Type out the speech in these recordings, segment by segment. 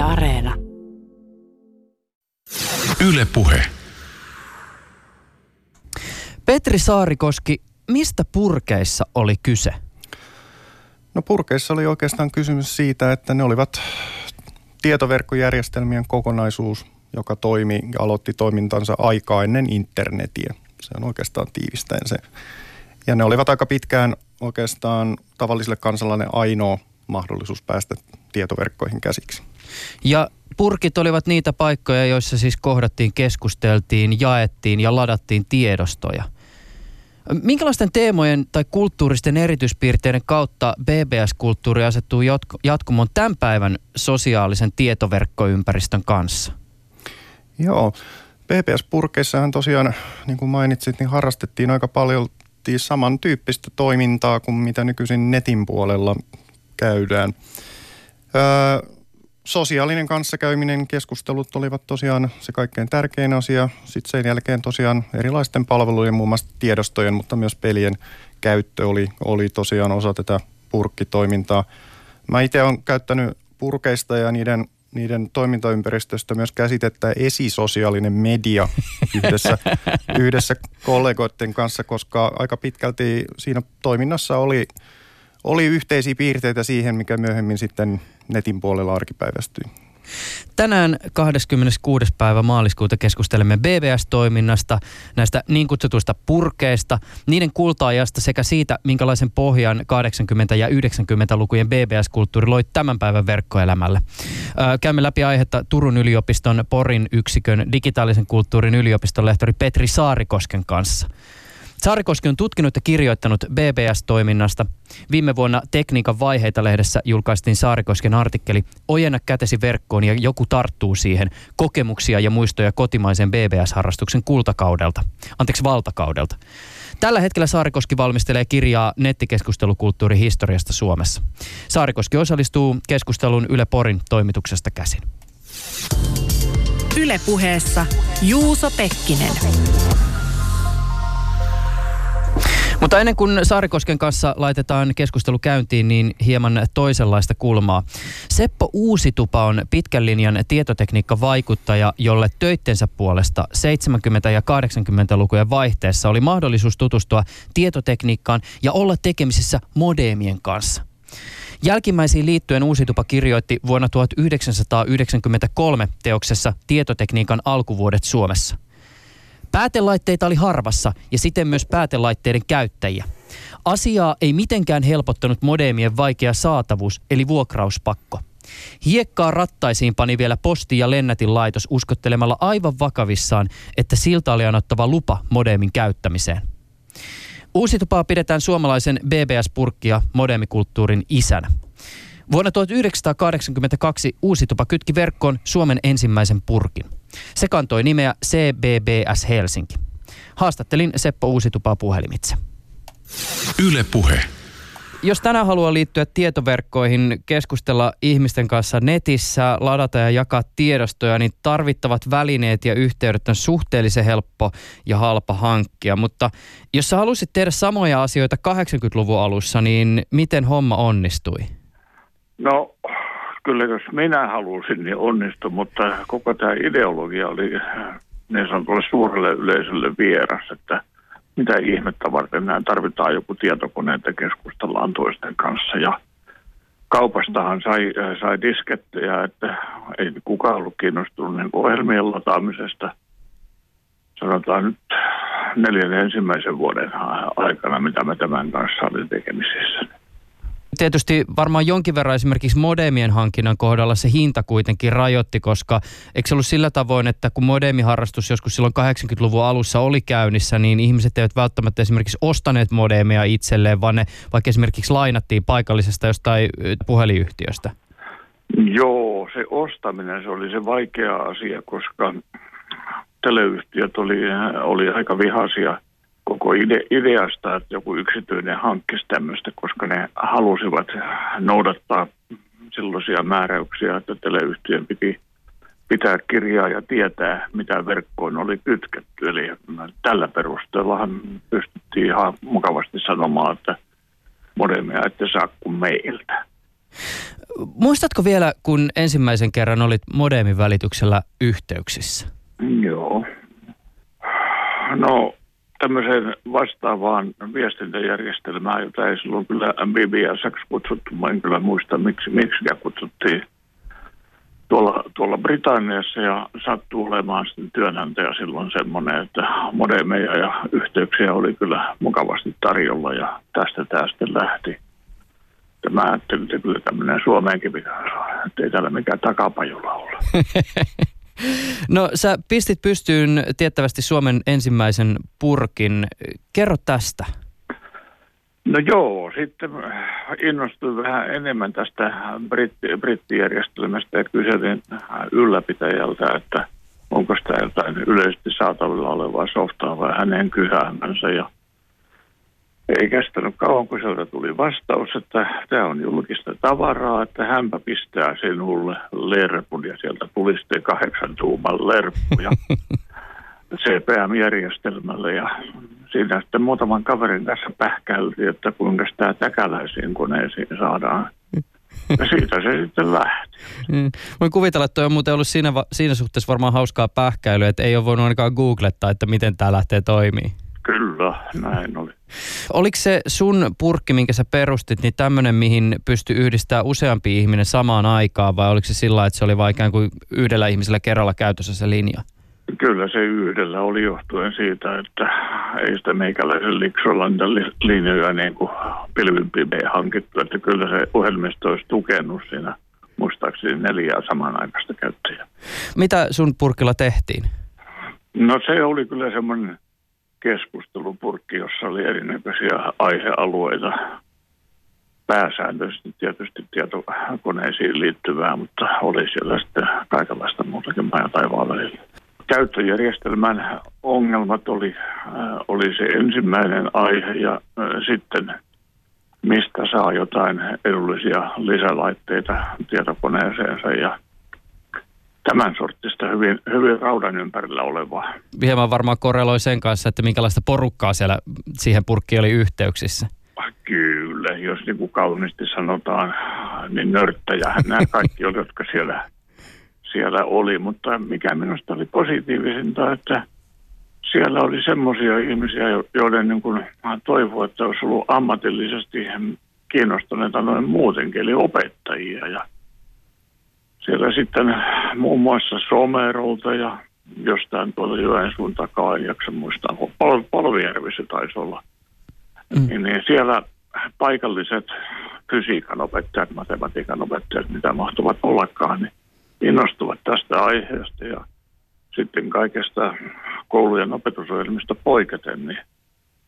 Yle Areena. Yle Puhe. Petri Saarikoski, mistä purkeissa oli kyse? No purkeissa oli oikeastaan kysymys siitä, että ne olivat tietoverkkojärjestelmien kokonaisuus, joka toimi ja aloitti toimintansa aikaa ennen internetiä. Se on oikeastaan tiivistäen se. Ja ne olivat aika pitkään oikeastaan tavalliselle kansalainen ainoa mahdollisuus päästä tietoverkkoihin käsiksi. Ja purkit olivat niitä paikkoja, joissa siis kohdattiin, keskusteltiin, jaettiin ja ladattiin tiedostoja. Minkälaisten teemojen tai kulttuuristen erityispiirteiden kautta BBS-kulttuuri asettuu jatkumoon tämän päivän sosiaalisen tietoverkkoympäristön kanssa? Joo, BBS-purkeissahan tosiaan, niin kuin mainitsit, niin harrastettiin aika paljon samantyyppistä toimintaa kuin mitä nykyisin netin puolella käydään. Öö, sosiaalinen kanssakäyminen, keskustelut olivat tosiaan se kaikkein tärkein asia. Sitten sen jälkeen tosiaan erilaisten palvelujen, muun muassa tiedostojen, mutta myös pelien käyttö oli, oli tosiaan osa tätä purkkitoimintaa. Mä itse olen käyttänyt purkeista ja niiden, niiden toimintaympäristöstä myös käsitettä esisosiaalinen media yhdessä, yhdessä kollegoiden kanssa, koska aika pitkälti siinä toiminnassa oli – oli yhteisiä piirteitä siihen, mikä myöhemmin sitten netin puolella arkipäivästyi. Tänään 26. päivä maaliskuuta keskustelemme BBS-toiminnasta, näistä niin kutsutuista purkeista, niiden kultaajasta sekä siitä, minkälaisen pohjan 80- ja 90-lukujen BBS-kulttuuri loi tämän päivän verkkoelämälle. Käymme läpi aihetta Turun yliopiston Porin yksikön digitaalisen kulttuurin yliopiston lehtori Petri Saarikosken kanssa. Saarikoski on tutkinut ja kirjoittanut BBS-toiminnasta. Viime vuonna Tekniikan vaiheita lehdessä julkaistiin Saarikosken artikkeli Ojenna kätesi verkkoon ja joku tarttuu siihen. Kokemuksia ja muistoja kotimaisen BBS-harrastuksen kultakaudelta. Anteeksi, valtakaudelta. Tällä hetkellä Saarikoski valmistelee kirjaa nettikeskustelukulttuurin historiasta Suomessa. Saarikoski osallistuu keskustelun Yle Porin toimituksesta käsin. Ylepuheessa Juuso Pekkinen. Mutta ennen kuin Saarikosken kanssa laitetaan keskustelu käyntiin, niin hieman toisenlaista kulmaa. Seppo Uusitupa on pitkän linjan tietotekniikka-vaikuttaja, jolle töittensä puolesta 70- ja 80-lukujen vaihteessa oli mahdollisuus tutustua tietotekniikkaan ja olla tekemisissä modeemien kanssa. Jälkimmäisiin liittyen Uusitupa kirjoitti vuonna 1993 teoksessa Tietotekniikan alkuvuodet Suomessa – Päätelaitteita oli harvassa ja siten myös päätelaitteiden käyttäjiä. Asiaa ei mitenkään helpottanut modeemien vaikea saatavuus eli vuokrauspakko. Hiekkaa rattaisiin pani vielä posti- ja lennätin laitos uskottelemalla aivan vakavissaan, että siltä oli anottava lupa modeemin käyttämiseen. Uusitupaa pidetään suomalaisen BBS-purkkia modeemikulttuurin isänä. Vuonna 1982 Uusitupa kytki verkkoon Suomen ensimmäisen purkin. Se kantoi nimeä CBBS Helsinki. Haastattelin Seppo Uusitupaa puhelimitse. Yle Puhe. Jos tänään haluaa liittyä tietoverkkoihin, keskustella ihmisten kanssa netissä, ladata ja jakaa tiedostoja, niin tarvittavat välineet ja yhteydet on suhteellisen helppo ja halpa hankkia. Mutta jos sä halusit tehdä samoja asioita 80-luvun alussa, niin miten homma onnistui? No kyllä jos minä halusin, niin onnistui, mutta koko tämä ideologia oli niin sanotulle suurelle yleisölle vieras, että mitä ihmettä varten näin tarvitaan joku tietokone, että keskustellaan toisten kanssa ja kaupastahan sai, sai diskettejä, että ei kukaan ollut kiinnostunut niin ohjelmien lataamisesta. Sanotaan nyt neljän ensimmäisen vuoden aikana, mitä mä tämän kanssa olin tekemisissä tietysti varmaan jonkin verran esimerkiksi modemien hankinnan kohdalla se hinta kuitenkin rajoitti, koska eikö se ollut sillä tavoin, että kun modemiharrastus joskus silloin 80-luvun alussa oli käynnissä, niin ihmiset eivät välttämättä esimerkiksi ostaneet modemia itselleen, vaan ne vaikka esimerkiksi lainattiin paikallisesta jostain puhelinyhtiöstä. Joo, se ostaminen se oli se vaikea asia, koska teleyhtiöt oli, oli aika vihaisia – koko ide, ideasta, että joku yksityinen hankkisi tämmöistä, koska ne halusivat noudattaa sellaisia määräyksiä, että teleyhtiön piti pitää kirjaa ja tietää, mitä verkkoon oli kytketty. Eli tällä perusteellahan pystyttiin ihan mukavasti sanomaan, että modemia ette saa kuin meiltä. Muistatko vielä, kun ensimmäisen kerran olit modemin välityksellä yhteyksissä? Joo. No, tämmöiseen vastaavaan viestintäjärjestelmään, jota ei silloin kyllä BBSX kutsuttu. Mä en kyllä muista, miksi, miksi kutsuttiin tuolla, tuolla Britanniassa ja sattuu olemaan sitten työnantaja silloin semmoinen, että modemeja ja yhteyksiä oli kyllä mukavasti tarjolla ja tästä tästä lähti. Mä ajattelin, että kyllä tämmöinen Suomeenkin pitää saada, että ei täällä mikään takapajula ole. No sä pistit pystyyn tiettävästi Suomen ensimmäisen purkin. Kerro tästä. No joo, sitten innostuin vähän enemmän tästä britti, brittijärjestelmästä ja kyselin ylläpitäjältä, että onko sitä jotain yleisesti saatavilla olevaa softaa vai hänen kyhäämänsä. Ja ei kestänyt kauan, kun sieltä tuli vastaus, että tämä on julkista tavaraa, että hänpä pistää sinulle lerpun ja sieltä tuli sitten kahdeksan tuuman lerppu ja CPM-järjestelmälle ja siinä sitten muutaman kaverin kanssa pähkäiltiin, että kuinka sitä täkäläisiin koneisiin saadaan. Ja siitä se sitten lähti. Mm. Voin kuvitella, että on muuten ollut siinä, siinä suhteessa varmaan hauskaa pähkäilyä, että ei ole voinut ainakaan googlettaa, että miten tämä lähtee toimii. Kyllä, näin oli. Oliko se sun purkki, minkä sä perustit, niin tämmöinen, mihin pystyi yhdistämään useampi ihminen samaan aikaan, vai oliko se sillä että se oli vain ikään kuin yhdellä ihmisellä kerralla käytössä se linja? Kyllä se yhdellä oli johtuen siitä, että ei sitä meikäläisen liksolla niitä linjoja niin kuin pilvin hankittu, että kyllä se ohjelmisto olisi tukenut siinä muistaakseni neljää samanaikaista käyttäjää. Mitä sun purkilla tehtiin? No se oli kyllä semmoinen keskustelupurkki, jossa oli erinäköisiä aihealueita. Pääsääntöisesti tietysti tietokoneisiin liittyvää, mutta oli siellä sitten kaikenlaista muutakin maja taivaan välillä. Käyttöjärjestelmän ongelmat oli, äh, oli se ensimmäinen aihe ja äh, sitten mistä saa jotain edullisia lisälaitteita tietokoneeseensa ja tämän sortista hyvin, hyvin raudan ympärillä olevaa. Hieman varmaan korreloi sen kanssa, että minkälaista porukkaa siellä siihen purkkiin oli yhteyksissä. Kyllä, jos niin kuin kauniisti sanotaan, niin nörttäjä nämä kaikki oli, jotka siellä, siellä oli. Mutta mikä minusta oli positiivisinta, että siellä oli semmoisia ihmisiä, joiden niin kuin toivoi, että olisi ollut ammatillisesti kiinnostuneita noin muutenkin, eli opettajia. Ja siellä sitten muun muassa Somerolta ja jostain tuolla Joensuun takaa, en jaksa muistaa, Pol- Polvijärvissä taisi olla. Mm. Niin, niin siellä paikalliset fysiikan opettajat, matematiikan opettajat, mitä mahtuvat ollakaan, niin innostuvat tästä aiheesta ja sitten kaikesta koulujen opetusohjelmista poiketen, niin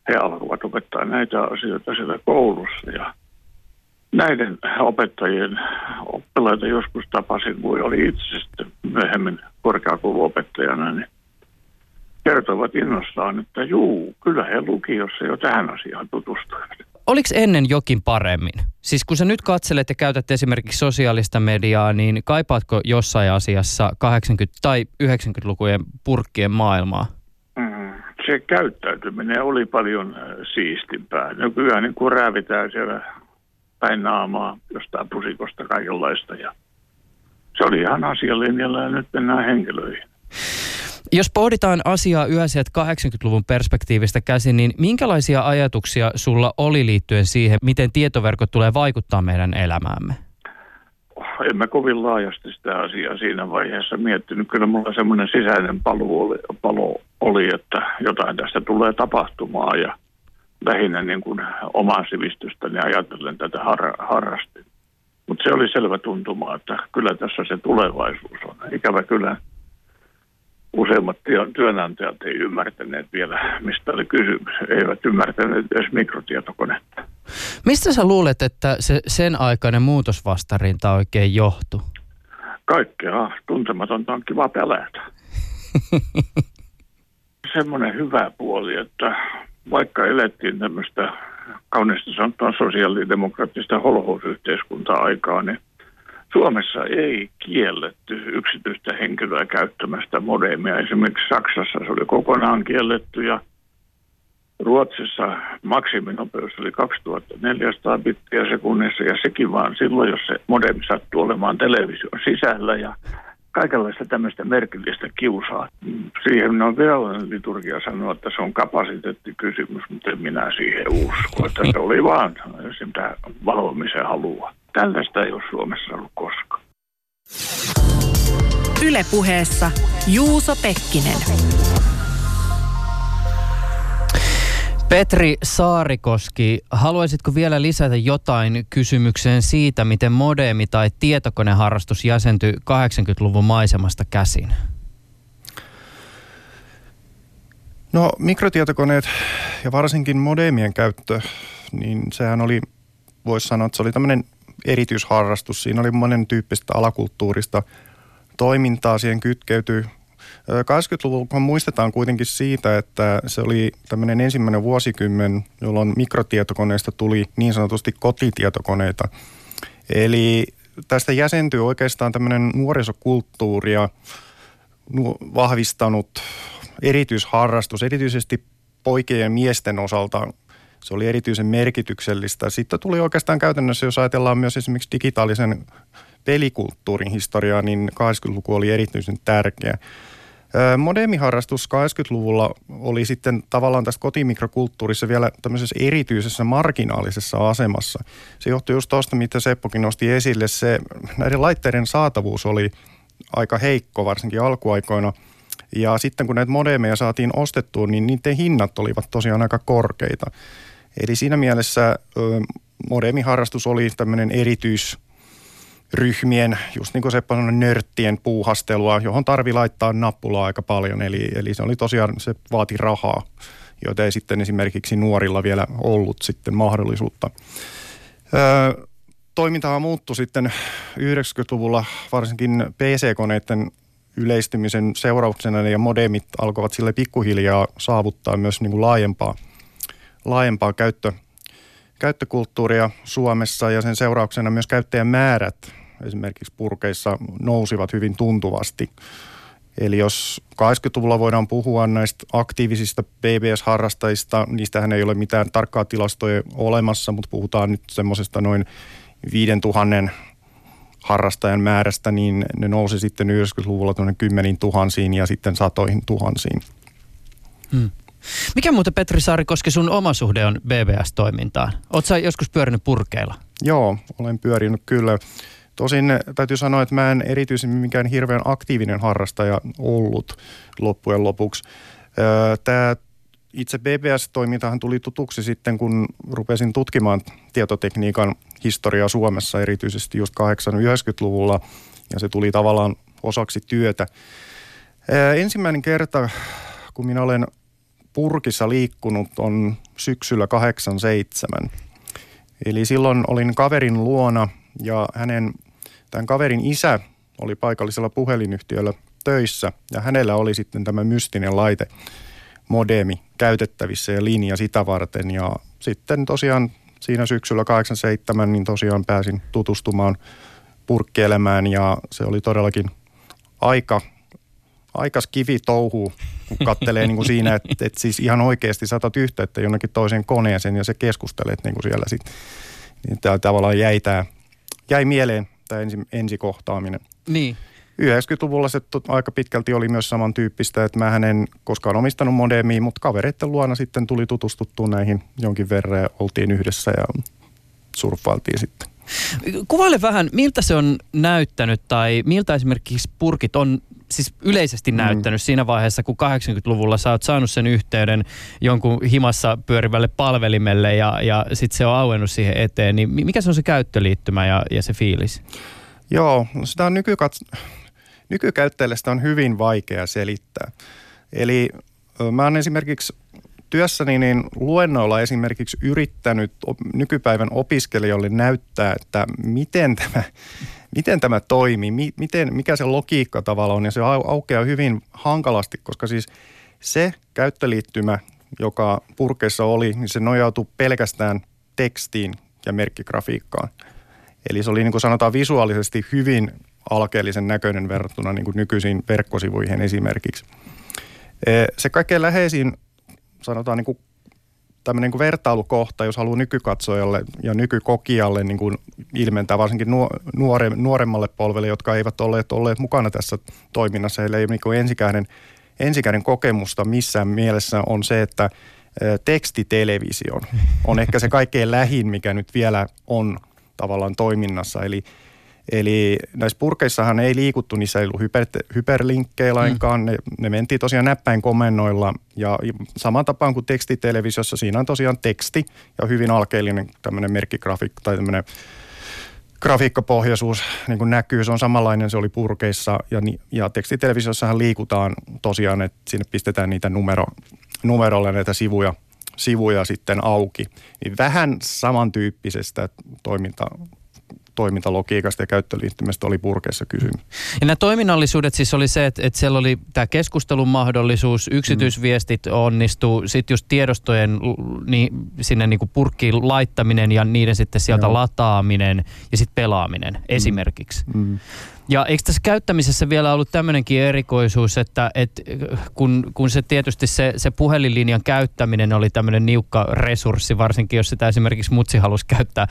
he alkavat opettaa näitä asioita siellä koulussa ja näiden opettajien oppilaita joskus tapasin, kun oli itse sitten myöhemmin korkeakouluopettajana, niin kertovat innostaan, että juu, kyllä he lukiossa jo tähän asiaan tutustuivat. Oliko ennen jokin paremmin? Siis kun sä nyt katselet ja käytät esimerkiksi sosiaalista mediaa, niin kaipaatko jossain asiassa 80- tai 90-lukujen purkkien maailmaa? Mm, se käyttäytyminen oli paljon äh, siistimpää. Nykyään niin kun räävitään siellä päin naamaa jostain pusikosta kaikenlaista. Ja se oli ihan asialinjalla ja nyt mennään henkilöihin. Jos pohditaan asiaa yhä 80-luvun perspektiivistä käsin, niin minkälaisia ajatuksia sulla oli liittyen siihen, miten tietoverkot tulee vaikuttaa meidän elämäämme? En mä kovin laajasti sitä asiaa siinä vaiheessa miettinyt. Kyllä mulla semmoinen sisäinen paluu oli, palo oli, että jotain tästä tulee tapahtumaan ja lähinnä niin kuin omaa sivistystäni ajatellen tätä har, harrastin. Mutta se oli selvä tuntuma, että kyllä tässä se tulevaisuus on. Ikävä kyllä useimmat työnantajat ei ymmärtäneet vielä, mistä oli kysymys. Eivät ymmärtäneet edes mikrotietokonetta. Mistä sä luulet, että se sen aikainen muutosvastarinta oikein johtui? Kaikkea tuntematonta on kiva pelätä. Semmoinen hyvä puoli, että vaikka elettiin tämmöistä kaunista sanottuna sosiaalidemokraattista holhousyhteiskunta-aikaa, niin Suomessa ei kielletty yksityistä henkilöä käyttämästä modemia. Esimerkiksi Saksassa se oli kokonaan kielletty ja Ruotsissa maksiminopeus oli 2400 bittiä sekunnissa ja sekin vaan silloin, jos se modem sattuu olemaan television sisällä ja kaikenlaista tämmöistä merkillistä kiusaa. Siihen on virallinen liturgia sanoa, että se on kapasiteettikysymys, mutta en minä siihen usko, että se oli vaan sitä valvomisen halua. Tällaista ei ole Suomessa ollut koskaan. Ylepuheessa Juuso Pekkinen. Petri Saarikoski, haluaisitko vielä lisätä jotain kysymykseen siitä, miten modeemi tai tietokoneharrastus jäsentyi 80-luvun maisemasta käsin? No mikrotietokoneet ja varsinkin modemien käyttö, niin sehän oli, voisi sanoa, että se oli tämmöinen erityisharrastus. Siinä oli monen tyyppistä alakulttuurista toimintaa, siihen kytkeytyi 80-luvulla muistetaan kuitenkin siitä, että se oli tämmöinen ensimmäinen vuosikymmen, jolloin mikrotietokoneista tuli niin sanotusti kotitietokoneita. Eli tästä jäsentyy oikeastaan tämmöinen nuorisokulttuuria vahvistanut erityisharrastus, erityisesti poikien ja miesten osalta se oli erityisen merkityksellistä. Sitten tuli oikeastaan käytännössä, jos ajatellaan myös esimerkiksi digitaalisen pelikulttuurin historiaa, niin 80-luku oli erityisen tärkeä. Modemiharrastus 80-luvulla oli sitten tavallaan tässä kotimikrokulttuurissa vielä tämmöisessä erityisessä marginaalisessa asemassa. Se johtui just tuosta, mitä Seppokin nosti esille. Se, näiden laitteiden saatavuus oli aika heikko, varsinkin alkuaikoina. Ja sitten kun näitä modemeja saatiin ostettua, niin niiden hinnat olivat tosiaan aika korkeita. Eli siinä mielessä modemiharrastus oli tämmöinen erityis ryhmien, just niin kuin Seppo sanoi, nörttien puuhastelua, johon tarvi laittaa nappulaa aika paljon. Eli, eli se oli tosiaan, se vaati rahaa, joita ei sitten esimerkiksi nuorilla vielä ollut sitten mahdollisuutta. Öö, toimintahan muuttui sitten 90-luvulla varsinkin PC-koneiden yleistymisen seurauksena ja modemit alkoivat sille pikkuhiljaa saavuttaa myös niin kuin laajempaa, laajempaa käyttö, käyttökulttuuria Suomessa ja sen seurauksena myös käyttäjämäärät esimerkiksi purkeissa nousivat hyvin tuntuvasti. Eli jos 80-luvulla voidaan puhua näistä aktiivisista BBS-harrastajista, niistähän ei ole mitään tarkkaa tilastoja olemassa, mutta puhutaan nyt semmoisesta noin 5000 harrastajan määrästä, niin ne nousi sitten 90-luvulla tuonne kymmeniin tuhansiin ja sitten satoihin tuhansiin. Hmm. Mikä muuten Petri Saarikoski sun oma suhde on BBS-toimintaan? Oletko joskus pyörinyt purkeilla? Joo, olen pyörinyt kyllä. Tosin täytyy sanoa, että mä en erityisemmin mikään hirveän aktiivinen harrastaja ollut loppujen lopuksi. Tämä itse BBS-toimintahan tuli tutuksi sitten, kun rupesin tutkimaan tietotekniikan historiaa Suomessa, erityisesti just 80-90-luvulla, ja se tuli tavallaan osaksi työtä. Ensimmäinen kerta, kun minä olen purkissa liikkunut, on syksyllä 87. Eli silloin olin kaverin luona ja hänen, tämän kaverin isä oli paikallisella puhelinyhtiöllä töissä ja hänellä oli sitten tämä mystinen laite, modemi käytettävissä ja linja sitä varten ja sitten tosiaan siinä syksyllä 87 niin tosiaan pääsin tutustumaan purkkielemään ja se oli todellakin aika, aika skivi touhu, kun kattelee niin kuin siinä, että, että siis ihan oikeasti saatat yhteyttä jonnekin toiseen koneeseen ja se keskustelet niin kuin siellä sitten. Niin tämä tavallaan jäi tämä jäi mieleen tämä ensi, ensikohtaaminen. Niin. 90-luvulla se aika pitkälti oli myös samantyyppistä, että mä en koskaan omistanut modemia, mutta kavereiden luona sitten tuli tutustuttua näihin jonkin verran ja oltiin yhdessä ja surffailtiin sitten. Kuvaile vähän, miltä se on näyttänyt tai miltä esimerkiksi purkit on siis yleisesti mm. näyttänyt siinä vaiheessa, kun 80-luvulla sä oot saanut sen yhteyden jonkun himassa pyörivälle palvelimelle ja, ja sitten se on auennut siihen eteen, niin mikä se on se käyttöliittymä ja, ja se fiilis? Joo, no sitä on nykykats- nykykäyttäjälle sitä on hyvin vaikea selittää. Eli mä oon esimerkiksi työssäni niin luennoilla esimerkiksi yrittänyt nykypäivän opiskelijoille näyttää, että miten tämä miten tämä toimii, miten, mikä se logiikka tavalla on. Ja se aukeaa hyvin hankalasti, koska siis se käyttöliittymä, joka purkeissa oli, niin se nojautui pelkästään tekstiin ja merkkigrafiikkaan. Eli se oli niin kuin sanotaan visuaalisesti hyvin alkeellisen näköinen verrattuna niin kuin nykyisiin verkkosivuihin esimerkiksi. Se kaikkein läheisin, sanotaan niin kuin tämmöinen niin vertailukohta, jos haluaa nykykatsojalle ja nykykokijalle niin kuin ilmentää varsinkin nuore, nuoremmalle polvelle, jotka eivät olleet olleet mukana tässä toiminnassa. Heillä ei ole niin ensikäden, ensikäden kokemusta missään mielessä on se, että tekstitelevision on ehkä se kaikkein lähin, mikä nyt vielä on tavallaan toiminnassa. Eli Eli näissä purkeissahan ei liikuttu, niissä ei ollut hyper, hyperlinkkejä lainkaan, mm. ne, ne mentiin tosiaan näppäin komennoilla ja saman tapaan kuin tekstitelevisiossa, siinä on tosiaan teksti ja hyvin alkeellinen tämmöinen merkkigrafiikka tai tämmöinen grafiikkapohjaisuus niin kuin näkyy, se on samanlainen, se oli purkeissa ja, ja tekstitelevisiossahan liikutaan tosiaan, että sinne pistetään niitä numero, numerolle näitä sivuja, sivuja sitten auki. Niin vähän samantyyppisestä toiminta toimintalogiikasta ja käyttöliittymästä oli purkeessa kysymys. Ja nämä toiminnallisuudet siis oli se, että, että siellä oli tämä keskustelun mahdollisuus, yksityisviestit onnistuu, sitten just tiedostojen niin, sinne niin kuin purkkiin laittaminen ja niiden sitten sieltä Joo. lataaminen ja sitten pelaaminen mm. esimerkiksi. Mm. Ja eikö tässä käyttämisessä vielä ollut tämmöinenkin erikoisuus, että, että kun, kun se tietysti se, se puhelinlinjan käyttäminen oli tämmöinen niukka resurssi, varsinkin jos sitä esimerkiksi mutsi halusi käyttää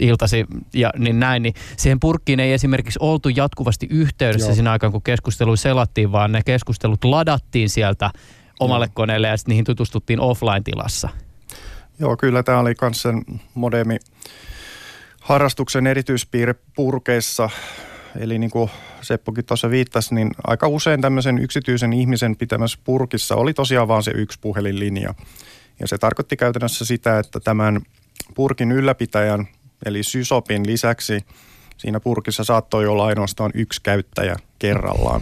iltasi ja niin näin, niin siihen purkkiin ei esimerkiksi oltu jatkuvasti yhteydessä Joo. siinä aikaan, kun keskustelu selattiin, vaan ne keskustelut ladattiin sieltä omalle Joo. koneelle ja sitten niihin tutustuttiin offline-tilassa. Joo, kyllä tämä oli myös sen modemi harrastuksen erityispiirre purkeissa Eli niin kuin Seppokin tuossa viittasi, niin aika usein tämmöisen yksityisen ihmisen pitämässä purkissa oli tosiaan vaan se yksi puhelinlinja. Ja se tarkoitti käytännössä sitä, että tämän purkin ylläpitäjän, eli Sysopin lisäksi siinä purkissa saattoi olla ainoastaan yksi käyttäjä kerrallaan.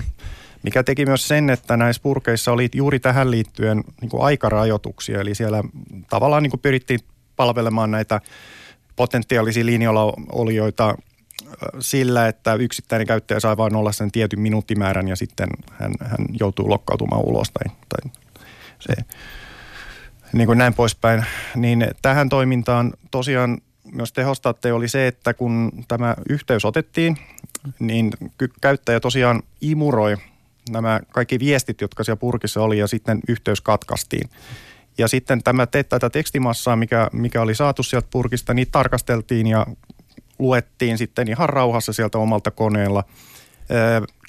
Mikä teki myös sen, että näissä purkeissa oli juuri tähän liittyen niin kuin aikarajoituksia. Eli siellä tavallaan niin kuin pyrittiin palvelemaan näitä potentiaalisia linjoilla olijoita sillä, että yksittäinen käyttäjä saa vain olla sen tietyn minuuttimäärän ja sitten hän, hän joutuu lokkautumaan ulos tai, tai se, niin kuin näin poispäin. Niin tähän toimintaan tosiaan myös tehostatte oli se, että kun tämä yhteys otettiin, niin käyttäjä tosiaan imuroi nämä kaikki viestit, jotka siellä purkissa oli ja sitten yhteys katkaistiin. Ja sitten tämä, tätä tekstimassaa, mikä, mikä oli saatu sieltä purkista, niin tarkasteltiin ja luettiin sitten ihan rauhassa sieltä omalta koneella.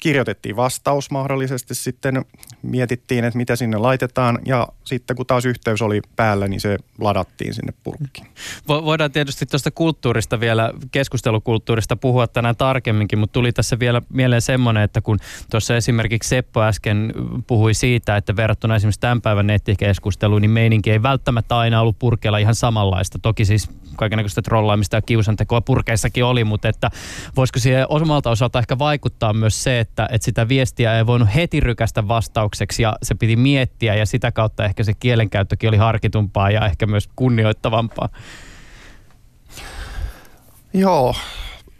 Kirjoitettiin vastaus mahdollisesti sitten, mietittiin, että mitä sinne laitetaan ja sitten kun taas yhteys oli päällä, niin se ladattiin sinne purkkiin. Voidaan tietysti tuosta kulttuurista vielä, keskustelukulttuurista puhua tänään tarkemminkin, mutta tuli tässä vielä mieleen semmoinen, että kun tuossa esimerkiksi Seppo äsken puhui siitä, että verrattuna esimerkiksi tämän päivän nettikeskusteluun, niin meininki ei välttämättä aina ollut purkeella ihan samanlaista. Toki siis kaikenlaista trollaamista ja kiusantekoa purkeissakin oli, mutta että voisiko siihen omalta osalta ehkä vaikuttaa myös se, että, että sitä viestiä ei voinut heti rykästä vastaukseksi ja se piti miettiä ja sitä kautta ehkä se kielenkäyttökin oli harkitumpaa ja ehkä myös kunnioittavampaa. Joo,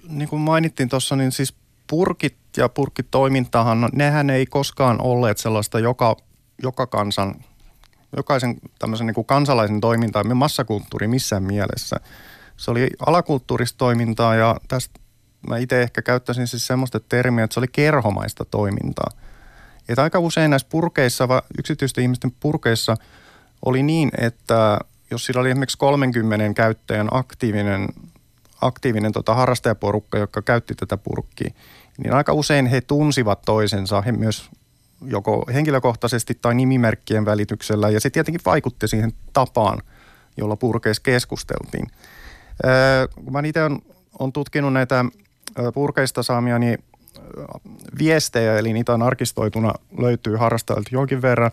niin kuin mainittiin tuossa, niin siis purkit ja purkkitoimintahan, no, nehän ei koskaan olleet sellaista joka, joka kansan jokaisen tämmöisen niin kuin kansalaisen toimintaa, massakulttuuri missään mielessä. Se oli alakulttuurista toimintaa ja tästä mä itse ehkä käyttäisin siis semmoista termiä, että se oli kerhomaista toimintaa. Että aika usein näissä purkeissa, yksityisten ihmisten purkeissa oli niin, että jos sillä oli esimerkiksi 30 käyttäjän aktiivinen, aktiivinen tota harrastajaporukka, joka käytti tätä purkkia, niin aika usein he tunsivat toisensa. He myös joko henkilökohtaisesti tai nimimerkkien välityksellä ja se tietenkin vaikutti siihen tapaan, jolla purkeissa keskusteltiin. Kun mä itse on, on tutkinut näitä purkeista saamiani viestejä, eli niitä on arkistoituna, löytyy harrastajilta jonkin verran,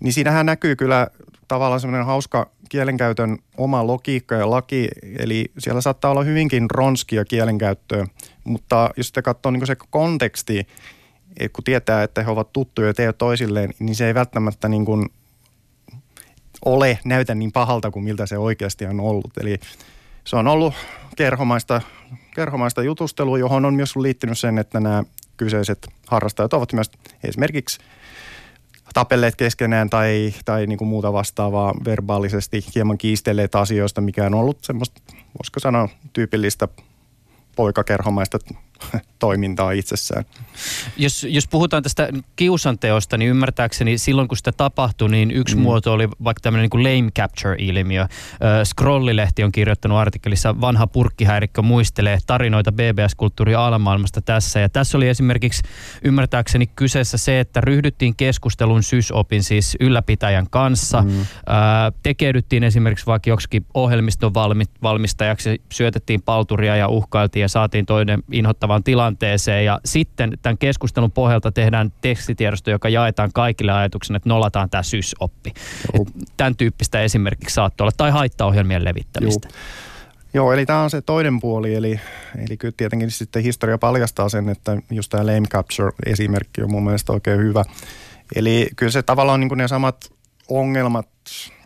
niin siinähän näkyy kyllä tavallaan semmoinen hauska kielenkäytön oma logiikka ja laki, eli siellä saattaa olla hyvinkin ronskia kielenkäyttöä, mutta jos sitten katsoo niin se konteksti, et kun tietää, että he ovat tuttuja teille toisilleen, niin se ei välttämättä niin kuin ole, näytä niin pahalta kuin miltä se oikeasti on ollut. Eli se on ollut kerhomaista, kerhomaista jutustelua, johon on myös liittynyt sen, että nämä kyseiset harrastajat ovat myös esimerkiksi tapelleet keskenään tai, tai niin kuin muuta vastaavaa verbaalisesti hieman kiistelleet asioista, mikä on ollut semmoista, voisiko sanoa, tyypillistä poikakerhomaista toimintaa itsessään. Jos, jos puhutaan tästä kiusanteosta, niin ymmärtääkseni silloin kun sitä tapahtui, niin yksi mm. muoto oli vaikka tämmöinen niin lame capture-ilmiö. Scrollilehti on kirjoittanut artikkelissa Vanha purkkihäirikkö muistelee tarinoita BBS-kulttuuri alamaailmasta tässä. Ja tässä oli esimerkiksi ymmärtääkseni kyseessä se, että ryhdyttiin keskustelun sysopin siis ylläpitäjän kanssa. Mm. tekeydyttiin esimerkiksi vaikka joksikin ohjelmiston valmistajaksi, syötettiin palturia ja uhkailtiin ja saatiin toinen inhottavaan tilanteeseen. Ja sitten tämän keskustelun pohjalta tehdään tekstitiedosto, joka jaetaan kaikille ajatuksen, että nolataan tämä sysoppi. Tämän tyyppistä esimerkiksi saattoi olla, tai haittaohjelmien levittämistä. Joo. Joo, eli tämä on se toinen puoli, eli, eli kyllä tietenkin sitten historia paljastaa sen, että just tämä lame capture-esimerkki on mun mielestä oikein hyvä. Eli kyllä se tavallaan niin kuin ne samat ongelmat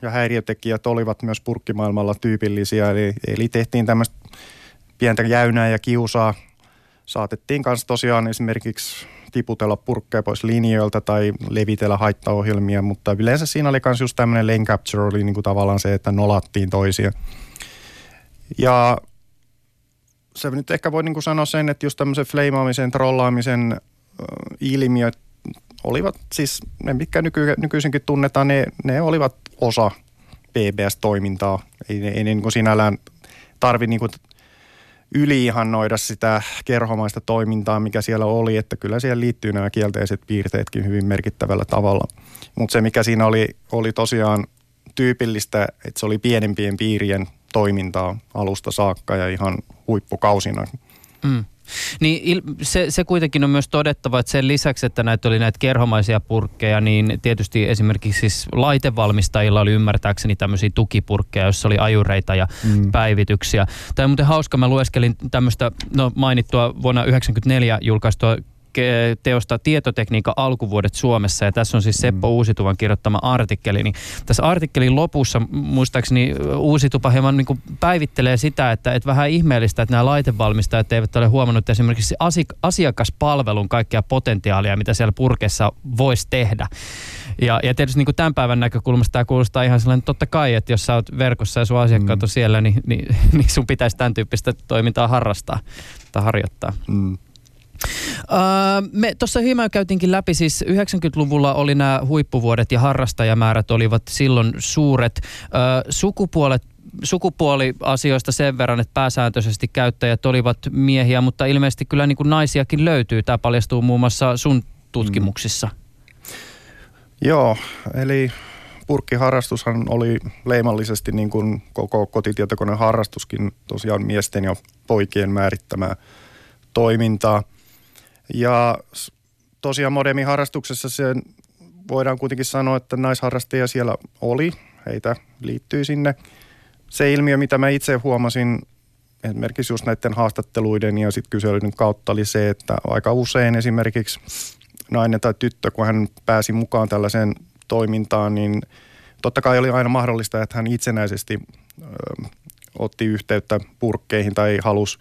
ja häiriötekijät olivat myös purkkimaailmalla tyypillisiä, eli, eli tehtiin tämmöistä pientä jäynää ja kiusaa. Saatettiin kanssa tosiaan esimerkiksi tiputella purkkeja pois linjoilta tai levitellä haittaohjelmia, mutta yleensä siinä oli myös just tämmöinen lane capture, oli niin kuin tavallaan se, että nolattiin toisia. Ja se nyt ehkä voi niin kuin sanoa sen, että just tämmöisen fleimaamisen, trollaamisen ilmiöt olivat siis, ne mitkä nyky, nykyisinkin tunnetaan, ne, ne olivat osa PBS-toimintaa. Ei, ei niin kuin sinällään tarvi niin kuin yliihannoida sitä kerhomaista toimintaa, mikä siellä oli, että kyllä siihen liittyy nämä kielteiset piirteetkin hyvin merkittävällä tavalla. Mutta se, mikä siinä oli, oli tosiaan tyypillistä, että se oli pienempien piirien toimintaa alusta saakka ja ihan huippukausina. Mm. Niin se, se kuitenkin on myös todettava, että sen lisäksi, että näitä oli näitä kerhomaisia purkkeja, niin tietysti esimerkiksi siis laitevalmistajilla oli ymmärtääkseni tämmöisiä tukipurkkeja, joissa oli ajureita ja mm. päivityksiä. Tämä on muuten hauska, mä lueskelin tämmöistä no, mainittua vuonna 1994 julkaistua teosta Tietotekniikan alkuvuodet Suomessa, ja tässä on siis Seppo mm. Uusituvan kirjoittama artikkeli. Niin tässä artikkelin lopussa muistaakseni Uusitupa hieman niin kuin päivittelee sitä, että, että vähän ihmeellistä, että nämä laitevalmistajat eivät ole huomannut esimerkiksi asiakaspalvelun kaikkea potentiaalia, mitä siellä purkessa voisi tehdä. Ja, ja tietysti niin kuin tämän päivän näkökulmasta tämä kuulostaa ihan sellainen, totta kai, että jos sä oot verkossa ja sun asiakkaat on mm. siellä, niin, niin, niin sun pitäisi tämän tyyppistä toimintaa harrastaa tai harjoittaa. Mm. Uh, me tuossa hieman käytiinkin läpi, siis 90-luvulla oli nämä huippuvuodet ja harrastajamäärät olivat silloin suuret. Uh, sukupuolet sukupuoliasioista sen verran, että pääsääntöisesti käyttäjät olivat miehiä, mutta ilmeisesti kyllä niin kuin naisiakin löytyy. Tämä paljastuu muun muassa sun tutkimuksissa. Mm. Joo, eli purkkiharrastushan oli leimallisesti niin kuin koko kotitietokoneen harrastuskin tosiaan miesten ja poikien määrittämää toimintaa – ja tosiaan modernin harrastuksessa se voidaan kuitenkin sanoa, että naisharrastajia siellä oli, heitä liittyy sinne. Se ilmiö, mitä mä itse huomasin esimerkiksi just näiden haastatteluiden ja sitten kyselyiden kautta oli se, että aika usein esimerkiksi nainen tai tyttö, kun hän pääsi mukaan tällaiseen toimintaan, niin totta kai oli aina mahdollista, että hän itsenäisesti ö, otti yhteyttä purkkeihin tai halusi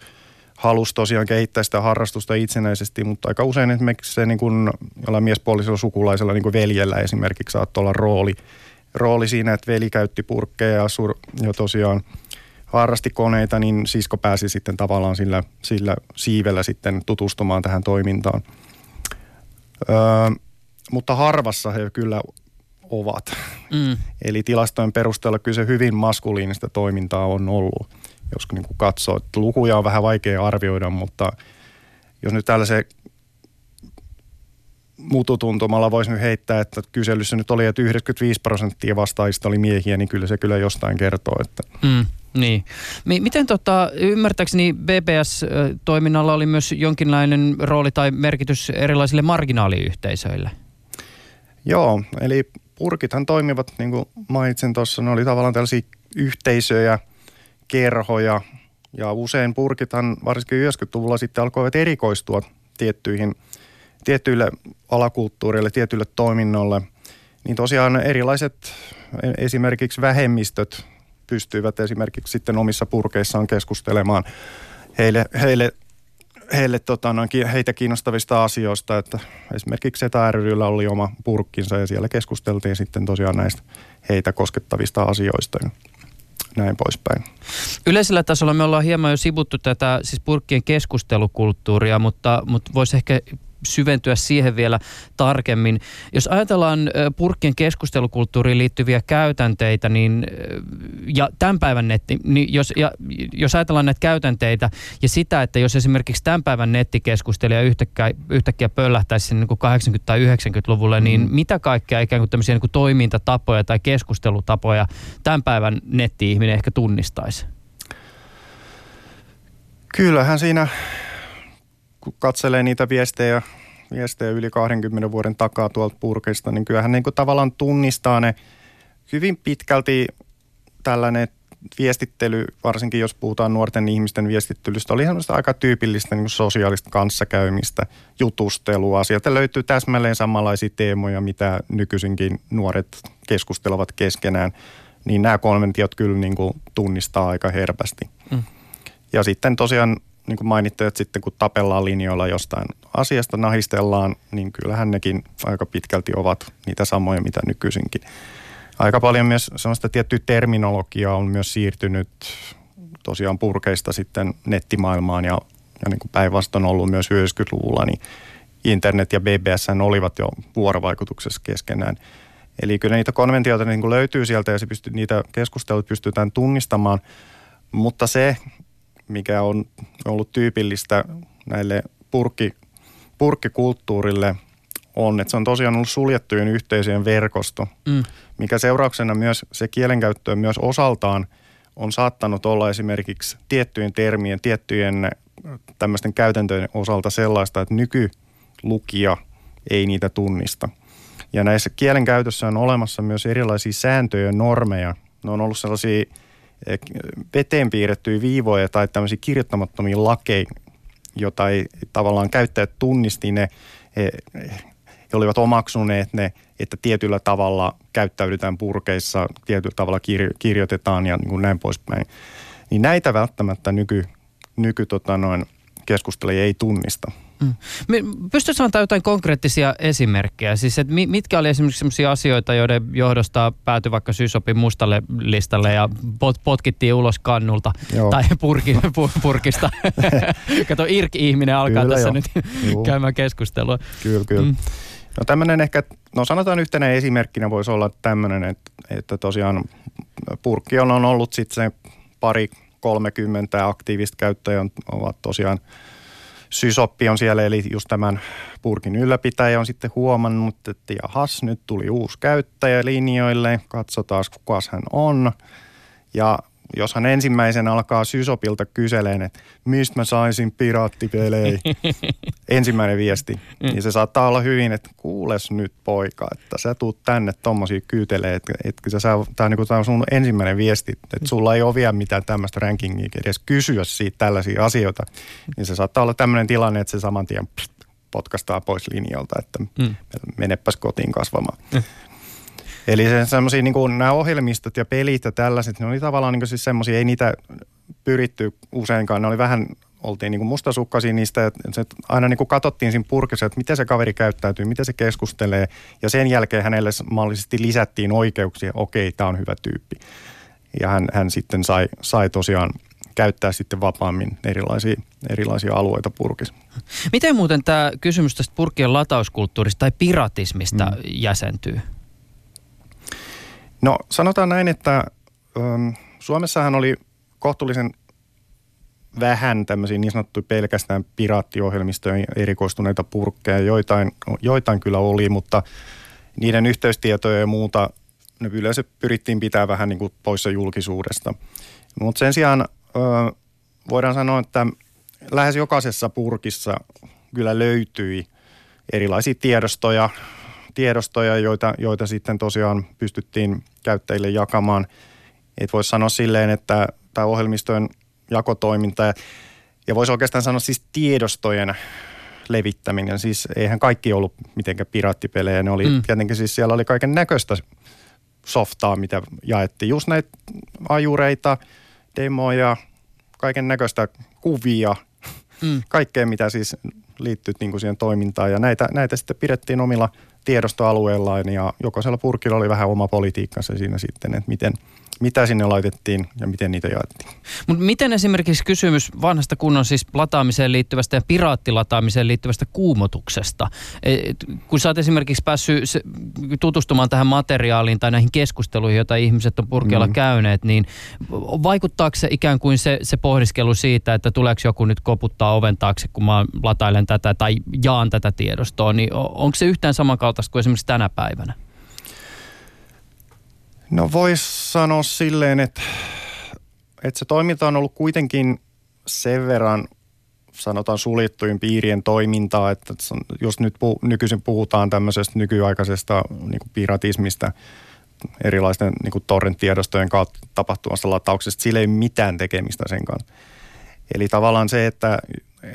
halusi tosiaan kehittää sitä harrastusta itsenäisesti, mutta aika usein esimerkiksi se niin kuin jollain miespuolisella sukulaisella niin kuin veljellä esimerkiksi saattoi olla rooli, rooli siinä, että veli käytti purkkeja ja, sur, ja tosiaan harrasti koneita, niin sisko pääsi sitten tavallaan sillä, sillä siivellä sitten tutustumaan tähän toimintaan. Öö, mutta harvassa he kyllä ovat. Mm. Eli tilastojen perusteella kyllä se hyvin maskuliinista toimintaa on ollut jos niin kuin katsoo. Että lukuja on vähän vaikea arvioida, mutta jos nyt tällaisen mututuntumalla voisi nyt heittää, että kyselyssä nyt oli, että 95 prosenttia vastaajista oli miehiä, niin kyllä se kyllä jostain kertoo. Että. Mm, niin. Miten tota, ymmärtääkseni BBS-toiminnalla oli myös jonkinlainen rooli tai merkitys erilaisille marginaaliyhteisöille? Joo, eli purkithan toimivat, niin kuin mainitsin tuossa, ne oli tavallaan tällaisia yhteisöjä – kerhoja ja usein purkithan varsinkin 90-luvulla sitten alkoivat erikoistua tiettyihin, tiettyille alakulttuureille, tietyille toiminnolle. Niin tosiaan erilaiset esimerkiksi vähemmistöt pystyivät esimerkiksi sitten omissa purkeissaan keskustelemaan heille, heille, heille tota, heitä kiinnostavista asioista. Että esimerkiksi SETA ryllä oli oma purkkinsa ja siellä keskusteltiin sitten tosiaan näistä heitä koskettavista asioista näin poispäin. Yleisellä tasolla me ollaan hieman jo sivuttu tätä siis purkkien keskustelukulttuuria, mutta, mutta voisi ehkä syventyä siihen vielä tarkemmin. Jos ajatellaan purkkien keskustelukulttuuriin liittyviä käytänteitä, niin, ja tämän päivän netti, niin jos, ja, jos ajatellaan näitä käytänteitä ja sitä, että jos esimerkiksi tämän päivän nettikeskustelija yhtäkkiä, yhtäkkiä pöllähtäisi niin kuin 80- tai 90-luvulle, niin mm. mitä kaikkea ikään kuin tämmöisiä niin kuin toimintatapoja tai keskustelutapoja tämän päivän netti-ihminen ehkä tunnistaisi? Kyllähän siinä kun katselee niitä viestejä, viestejä yli 20 vuoden takaa tuolta purkista, niin kyllähän niin kuin tavallaan tunnistaa ne hyvin pitkälti tällainen viestittely, varsinkin jos puhutaan nuorten ihmisten viestittelystä, oli aika tyypillistä niin sosiaalista kanssakäymistä, jutustelua. Sieltä löytyy täsmälleen samanlaisia teemoja, mitä nykyisinkin nuoret keskustelevat keskenään. Niin nämä konventiot kyllä niin kuin tunnistaa aika herpästi. Mm. Ja sitten tosiaan niin kuin mainitte, että sitten kun tapellaan linjoilla jostain asiasta, nahistellaan, niin kyllähän nekin aika pitkälti ovat niitä samoja, mitä nykyisinkin. Aika paljon myös sellaista tiettyä terminologiaa on myös siirtynyt tosiaan purkeista sitten nettimaailmaan ja, ja niin kuin päinvastoin ollut myös 90-luvulla, niin internet ja BBS olivat jo vuorovaikutuksessa keskenään. Eli kyllä niitä konventioita niin kuin löytyy sieltä ja se pystyy, niitä keskusteluita pystytään tunnistamaan, mutta se, mikä on ollut tyypillistä näille purkki, purkkikulttuurille on, että se on tosiaan ollut suljettujen yhteisöjen verkosto, mm. mikä seurauksena myös se kielenkäyttö myös osaltaan on saattanut olla esimerkiksi tiettyjen termien, tiettyjen tämmöisten käytäntöjen osalta sellaista, että nykylukija ei niitä tunnista. Ja näissä kielenkäytössä on olemassa myös erilaisia sääntöjä ja normeja. Ne on ollut sellaisia veteen piirrettyjä viivoja tai tämmöisiä kirjoittamattomia lakeja, jota ei tavallaan käyttäjät tunnisti, ne, he, he olivat omaksuneet ne, että tietyllä tavalla käyttäydytään purkeissa, tietyllä tavalla kir, kirjoitetaan ja niin kuin näin poispäin. Niin näitä välttämättä nyky, nyky tota noin, keskustelija ei tunnista. Mm. Pystytkö antaa jotain konkreettisia esimerkkejä? Siis, että mitkä oli esimerkiksi sellaisia asioita, joiden johdosta päätyi vaikka Sysopin mustalle listalle ja pot, potkittiin ulos kannulta Joo. tai purki, purkista. Kato, Irk-ihminen alkaa kyllä tässä jo. nyt Juu. käymään keskustelua. Kyllä, kyllä. Mm. No tämmöinen ehkä, no sanotaan yhtenä esimerkkinä voisi olla tämmöinen, että, että tosiaan purkki on ollut sitten se pari 30 aktiivista käyttäjää ovat tosiaan – Sysoppi on siellä, eli just tämän purkin ylläpitäjä on sitten huomannut, että jahas, nyt tuli uusi käyttäjä linjoille, katsotaan kuka hän on. Ja jos hän ensimmäisen alkaa Sysopilta kyseleen, että mistä mä saisin piraattipelejä, ensimmäinen viesti, mm. niin se saattaa olla hyvin, että kuules nyt poika, että sä tuut tänne tommosia kyytelee, että, että sä, tää, niin tää on sun ensimmäinen viesti, että mm. sulla ei ole vielä mitään tämmöistä rankingia edes kysyä siitä tällaisia asioita, niin se saattaa olla tämmöinen tilanne, että se saman tien pst, potkastaa pois linjalta, että mm. menepäs kotiin kasvamaan. Mm. Eli se, semmosia, niin kuin, nämä ohjelmistot ja pelit ja tällaiset, ne oli tavallaan niin siis semmoisia, ei niitä pyritty useinkaan, ne oli vähän, oltiin niin kuin mustasukkaisia niistä, että se aina niin kuin katsottiin siinä purkissa, että miten se kaveri käyttäytyy, miten se keskustelee, ja sen jälkeen hänelle mahdollisesti lisättiin oikeuksia, okei, tämä on hyvä tyyppi. Ja hän, hän sitten sai, sai tosiaan käyttää sitten vapaammin erilaisia, erilaisia alueita purkissa. Miten muuten tämä kysymys tästä purkien latauskulttuurista tai piratismista mm. jäsentyy? No sanotaan näin, että ähm, Suomessahan oli kohtuullisen vähän tämmöisiä niin sanottuja pelkästään piraattiohjelmistoja erikoistuneita purkkeja. Joitain, joitain kyllä oli, mutta niiden yhteystietoja ja muuta ne yleensä pyrittiin pitää vähän niin kuin poissa julkisuudesta. Mutta sen sijaan ö, voidaan sanoa, että lähes jokaisessa purkissa kyllä löytyi erilaisia tiedostoja, tiedostoja, joita, joita sitten tosiaan pystyttiin käyttäjille jakamaan. Et voisi sanoa silleen, että tämä ohjelmistojen jakotoiminta ja, ja voisi oikeastaan sanoa siis tiedostojen levittäminen. Siis eihän kaikki ollut mitenkään piraattipelejä. Ne oli mm. tietenkin siis siellä oli kaiken näköistä softaa, mitä jaettiin. Just näitä ajureita, demoja, kaiken näköistä kuvia, mm. kaikkea mitä siis liittyy niin kuin siihen toimintaan. Ja näitä, näitä sitten pidettiin omilla tiedostoalueellaan ja jokaisella purkilla oli vähän oma politiikkansa siinä sitten, että miten, mitä sinne laitettiin ja miten niitä jaettiin. Mutta miten esimerkiksi kysymys vanhasta kunnon siis lataamiseen liittyvästä ja piraattilataamiseen liittyvästä kuumotuksesta? Et, kun sä oot esimerkiksi päässyt tutustumaan tähän materiaaliin tai näihin keskusteluihin, joita ihmiset on purkealla mm. käyneet, niin vaikuttaako se ikään kuin se, se pohdiskelu siitä, että tuleeko joku nyt koputtaa oven taakse, kun mä latailen tätä tai jaan tätä tiedostoa, niin onko se yhtään samankaltaista kuin esimerkiksi tänä päivänä? No voisi sanoa silleen, että, että se toiminta on ollut kuitenkin sen verran sanotaan suljettujen piirien toimintaa, että jos nyt pu, nykyisin puhutaan tämmöisestä nykyaikaisesta niin kuin piratismista, erilaisten niin torrent-tiedostojen kautta tapahtuvasta latauksesta, sillä ei mitään tekemistä sen kanssa. Eli tavallaan se, että,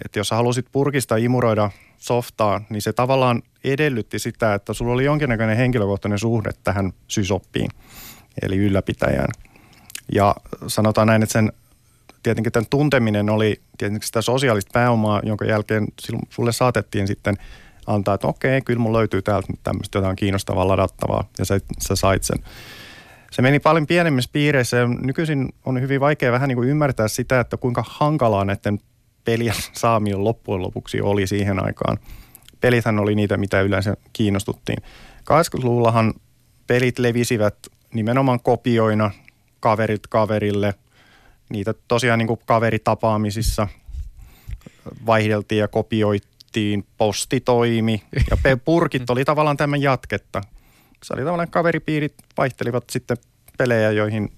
että jos halusit purkista imuroida softaa, niin se tavallaan edellytti sitä, että sulla oli jonkinnäköinen henkilökohtainen suhde tähän sysoppiin, eli ylläpitäjään. Ja sanotaan näin, että sen, tietenkin tämän tunteminen oli tietenkin sitä sosiaalista pääomaa, jonka jälkeen sulle saatettiin sitten antaa, että okei, kyllä mulla löytyy täältä tämmöistä jotain kiinnostavaa ladattavaa, ja sä, sä sait sen. Se meni paljon pienemmissä piireissä ja nykyisin on hyvin vaikea vähän niin kuin ymmärtää sitä, että kuinka hankalaa näiden pelien saaminen loppujen lopuksi oli siihen aikaan. Pelithän oli niitä, mitä yleensä kiinnostuttiin. 80-luvullahan pelit levisivät nimenomaan kopioina kaverit kaverille. Niitä tosiaan niin kuin kaveritapaamisissa vaihdeltiin ja kopioittiin. Postitoimi ja purkit oli tavallaan tämän jatketta. Se oli tavallaan kaveripiirit vaihtelivat sitten pelejä, joihin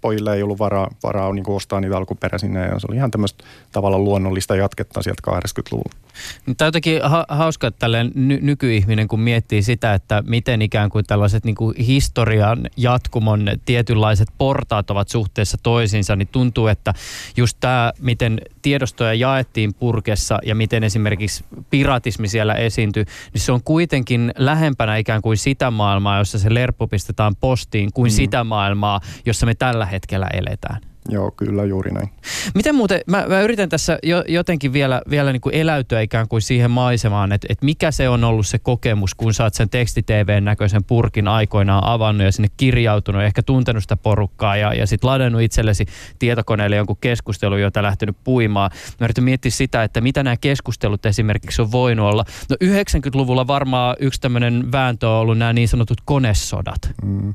pojille ei ollut varaa, varaa niin ostaa niitä alkuperäisinä ja se oli ihan tämmöistä tavallaan luonnollista jatketta sieltä 80-luvulla. Tämä on jotenkin ha- hauska, että ny- nykyihminen, kun miettii sitä, että miten ikään kuin tällaiset niin kuin historian jatkumon tietynlaiset portaat ovat suhteessa toisiinsa, niin tuntuu, että just tämä, miten tiedostoja jaettiin purkessa ja miten esimerkiksi piratismi siellä esiintyi, niin se on kuitenkin lähempänä ikään kuin sitä maailmaa, jossa se lerppu pistetään postiin, kuin mm. sitä maailmaa, jossa me tällä hetkellä eletään. Joo, kyllä juuri näin. Miten muuten, mä, mä yritän tässä jo, jotenkin vielä, vielä niin kuin eläytyä ikään kuin siihen maisemaan, että, että mikä se on ollut se kokemus, kun sä oot sen tekstitvn näköisen purkin aikoinaan avannut ja sinne kirjautunut, ehkä tuntenut sitä porukkaa ja, ja sitten ladannut itsellesi tietokoneelle jonkun keskustelun, jota lähtenyt puimaan. Mä yritän miettiä sitä, että mitä nämä keskustelut esimerkiksi on voinut olla. No 90-luvulla varmaan yksi tämmöinen vääntö on ollut nämä niin sanotut konesodat. Mm.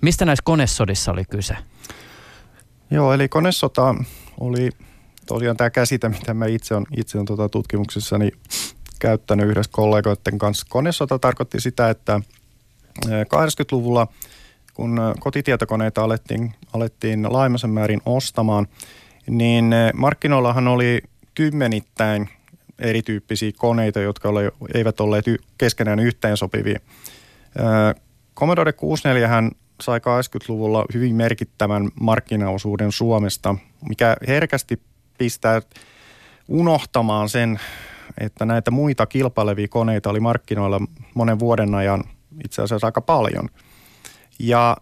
Mistä näissä konesodissa oli kyse? Joo, eli konesota oli tosiaan tämä käsite, mitä mä itse on, itse on tuota tutkimuksessani käyttänyt yhdessä kollegoiden kanssa. Konesota tarkoitti sitä, että 80-luvulla, kun kotitietokoneita alettiin, alettiin laajemmassa määrin ostamaan, niin markkinoillahan oli kymmenittäin erityyppisiä koneita, jotka oli, eivät olleet keskenään yhteensopivia. Commodore 64 hän sai 80-luvulla hyvin merkittävän markkinaosuuden Suomesta, mikä herkästi pistää unohtamaan sen, että näitä muita kilpailevia koneita oli markkinoilla monen vuoden ajan itse asiassa aika paljon. Ja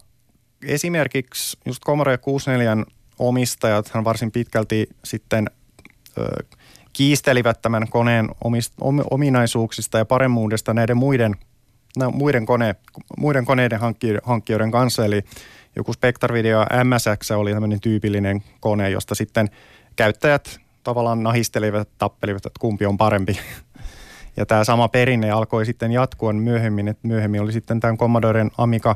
esimerkiksi just Commodore 64 omistajat hän varsin pitkälti sitten ö, kiistelivät tämän koneen omist, om, ominaisuuksista ja paremmuudesta näiden muiden muiden, kone, muiden koneiden hankkijoiden kanssa, eli joku Spectre Video MSX oli tämmöinen tyypillinen kone, josta sitten käyttäjät tavallaan nahistelivat, tappelivat, että kumpi on parempi. Ja tämä sama perinne alkoi sitten jatkua myöhemmin, että myöhemmin oli sitten tämän Commodoren Amiga,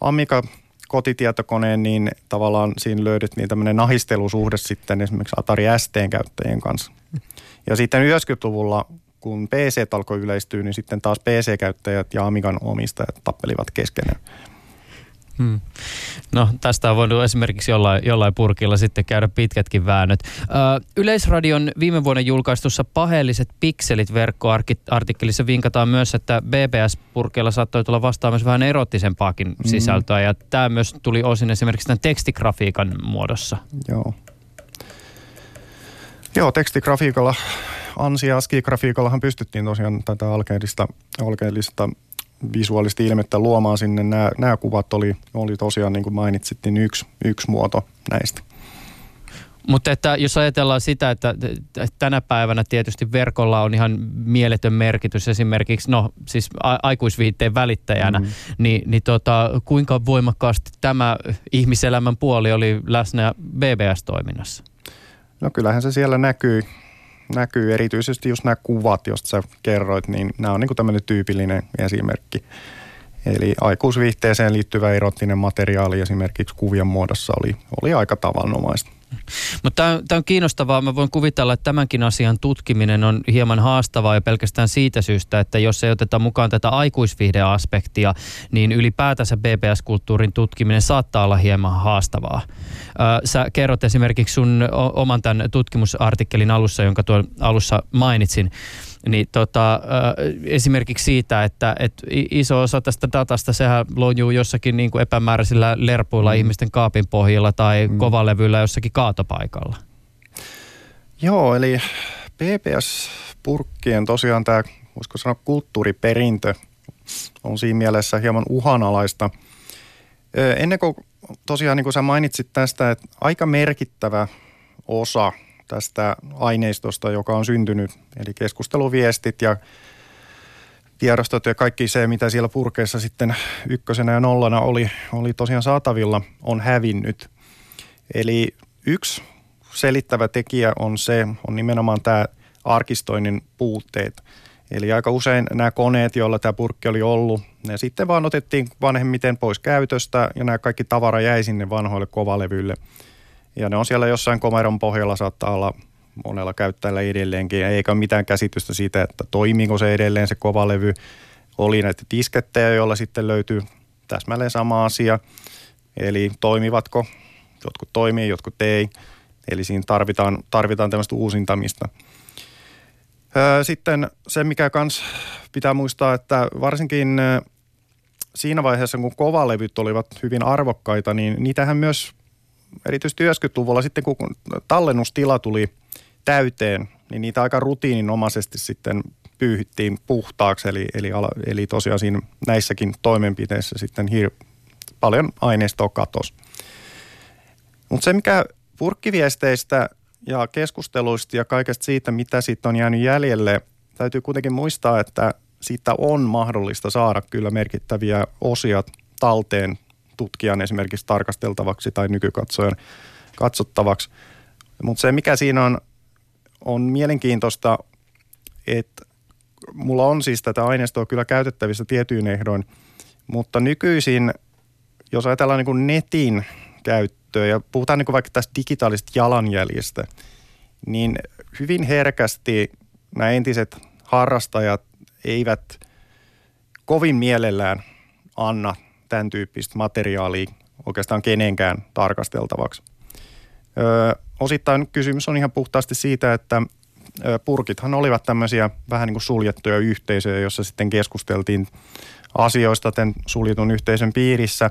Amiga kotitietokoneen, niin tavallaan siinä löydettiin tämmöinen nahistelusuhde sitten esimerkiksi Atari STn käyttäjien kanssa. Ja sitten 90-luvulla kun PC alkoi yleistyä, niin sitten taas PC-käyttäjät ja Amigan omistajat tappelivat keskenään. Hmm. No tästä on voinut esimerkiksi jollain, jollain purkilla sitten käydä pitkätkin väännöt. Ö, Yleisradion viime vuonna julkaistussa Paheelliset pikselit verkkoartikkelissa vinkataan myös, että BBS-purkeilla saattoi tulla vastaan myös vähän erottisempaakin hmm. sisältöä ja tämä myös tuli osin esimerkiksi tämän tekstigrafiikan muodossa. Joo. Joo, tekstigrafiikalla ANSI ja ASCII-grafiikallahan pystyttiin tosiaan tätä alkeellista, alkeellista visuaalista ilmettä luomaan sinne. Nämä, nämä kuvat oli, oli tosiaan, niin kuin mainitsit, niin yksi, yksi muoto näistä. Mutta että jos ajatellaan sitä, että tänä päivänä tietysti verkolla on ihan mieletön merkitys esimerkiksi, no siis a- aikuisviitteen välittäjänä, mm. niin, niin tota, kuinka voimakkaasti tämä ihmiselämän puoli oli läsnä BBS-toiminnassa? No kyllähän se siellä näkyy, näkyy erityisesti just nämä kuvat, joista sä kerroit, niin nämä on niin tämmöinen tyypillinen esimerkki. Eli aikuisviihteeseen liittyvä erottinen materiaali esimerkiksi kuvien muodossa oli, oli aika tavanomaista. Mutta tämä on kiinnostavaa. Mä voin kuvitella, että tämänkin asian tutkiminen on hieman haastavaa ja pelkästään siitä syystä, että jos ei oteta mukaan tätä aikuisvihdeaspektia, niin ylipäätänsä BBS-kulttuurin tutkiminen saattaa olla hieman haastavaa. Sä kerrot esimerkiksi sun oman tämän tutkimusartikkelin alussa, jonka tuon alussa mainitsin, niin tota, esimerkiksi siitä, että et iso osa tästä datasta, sehän lojuu jossakin niin kuin epämääräisillä lerpuilla mm. ihmisten kaapin pohjilla tai mm. kovalevyllä jossakin kaatopaikalla. Joo, eli PPS-purkkien tosiaan tämä, voisiko sanoa kulttuuriperintö, on siinä mielessä hieman uhanalaista. Ennen kuin tosiaan niin kuin sä mainitsit tästä, että aika merkittävä osa – tästä aineistosta, joka on syntynyt, eli keskusteluviestit ja tiedostot ja kaikki se, mitä siellä purkeissa sitten ykkösenä ja nollana oli, oli tosiaan saatavilla, on hävinnyt. Eli yksi selittävä tekijä on se, on nimenomaan tämä arkistoinnin puutteet. Eli aika usein nämä koneet, joilla tämä purkki oli ollut, ne sitten vaan otettiin vanhemmiten pois käytöstä ja nämä kaikki tavara jäi sinne vanhoille kovalevyille – ja ne on siellä jossain komeron pohjalla, saattaa olla monella käyttäjällä edelleenkin, eikä ole mitään käsitystä siitä, että toimiiko se edelleen se kovalevy. Oli näitä diskettejä, joilla sitten löytyy täsmälleen sama asia, eli toimivatko, jotkut toimii, jotkut ei. Eli siinä tarvitaan, tarvitaan tämmöistä uusintamista. Sitten se, mikä kans pitää muistaa, että varsinkin siinä vaiheessa, kun kovalevyt olivat hyvin arvokkaita, niin niitähän myös erityisesti 90-luvulla sitten kun tallennustila tuli täyteen, niin niitä aika rutiininomaisesti sitten pyyhittiin puhtaaksi, eli, eli, eli tosiaan siinä näissäkin toimenpiteissä sitten hir- paljon aineistoa katosi. Mutta se, mikä purkkiviesteistä ja keskusteluista ja kaikesta siitä, mitä siitä on jäänyt jäljelle, täytyy kuitenkin muistaa, että siitä on mahdollista saada kyllä merkittäviä osia talteen tutkijan esimerkiksi tarkasteltavaksi tai nykykatsojan katsottavaksi. Mutta se, mikä siinä on, on mielenkiintoista, että mulla on siis tätä aineistoa kyllä käytettävissä tietyin ehdoin, mutta nykyisin, jos ajatellaan niin netin käyttöä ja puhutaan niin vaikka tästä digitaalisesta jalanjäljestä, niin hyvin herkästi nämä entiset harrastajat eivät kovin mielellään anna tämän tyyppistä materiaalia oikeastaan kenenkään tarkasteltavaksi. Ö, osittain kysymys on ihan puhtaasti siitä, että purkithan olivat tämmöisiä vähän niin kuin suljettuja yhteisöjä, jossa sitten keskusteltiin asioista tämän suljetun yhteisön piirissä,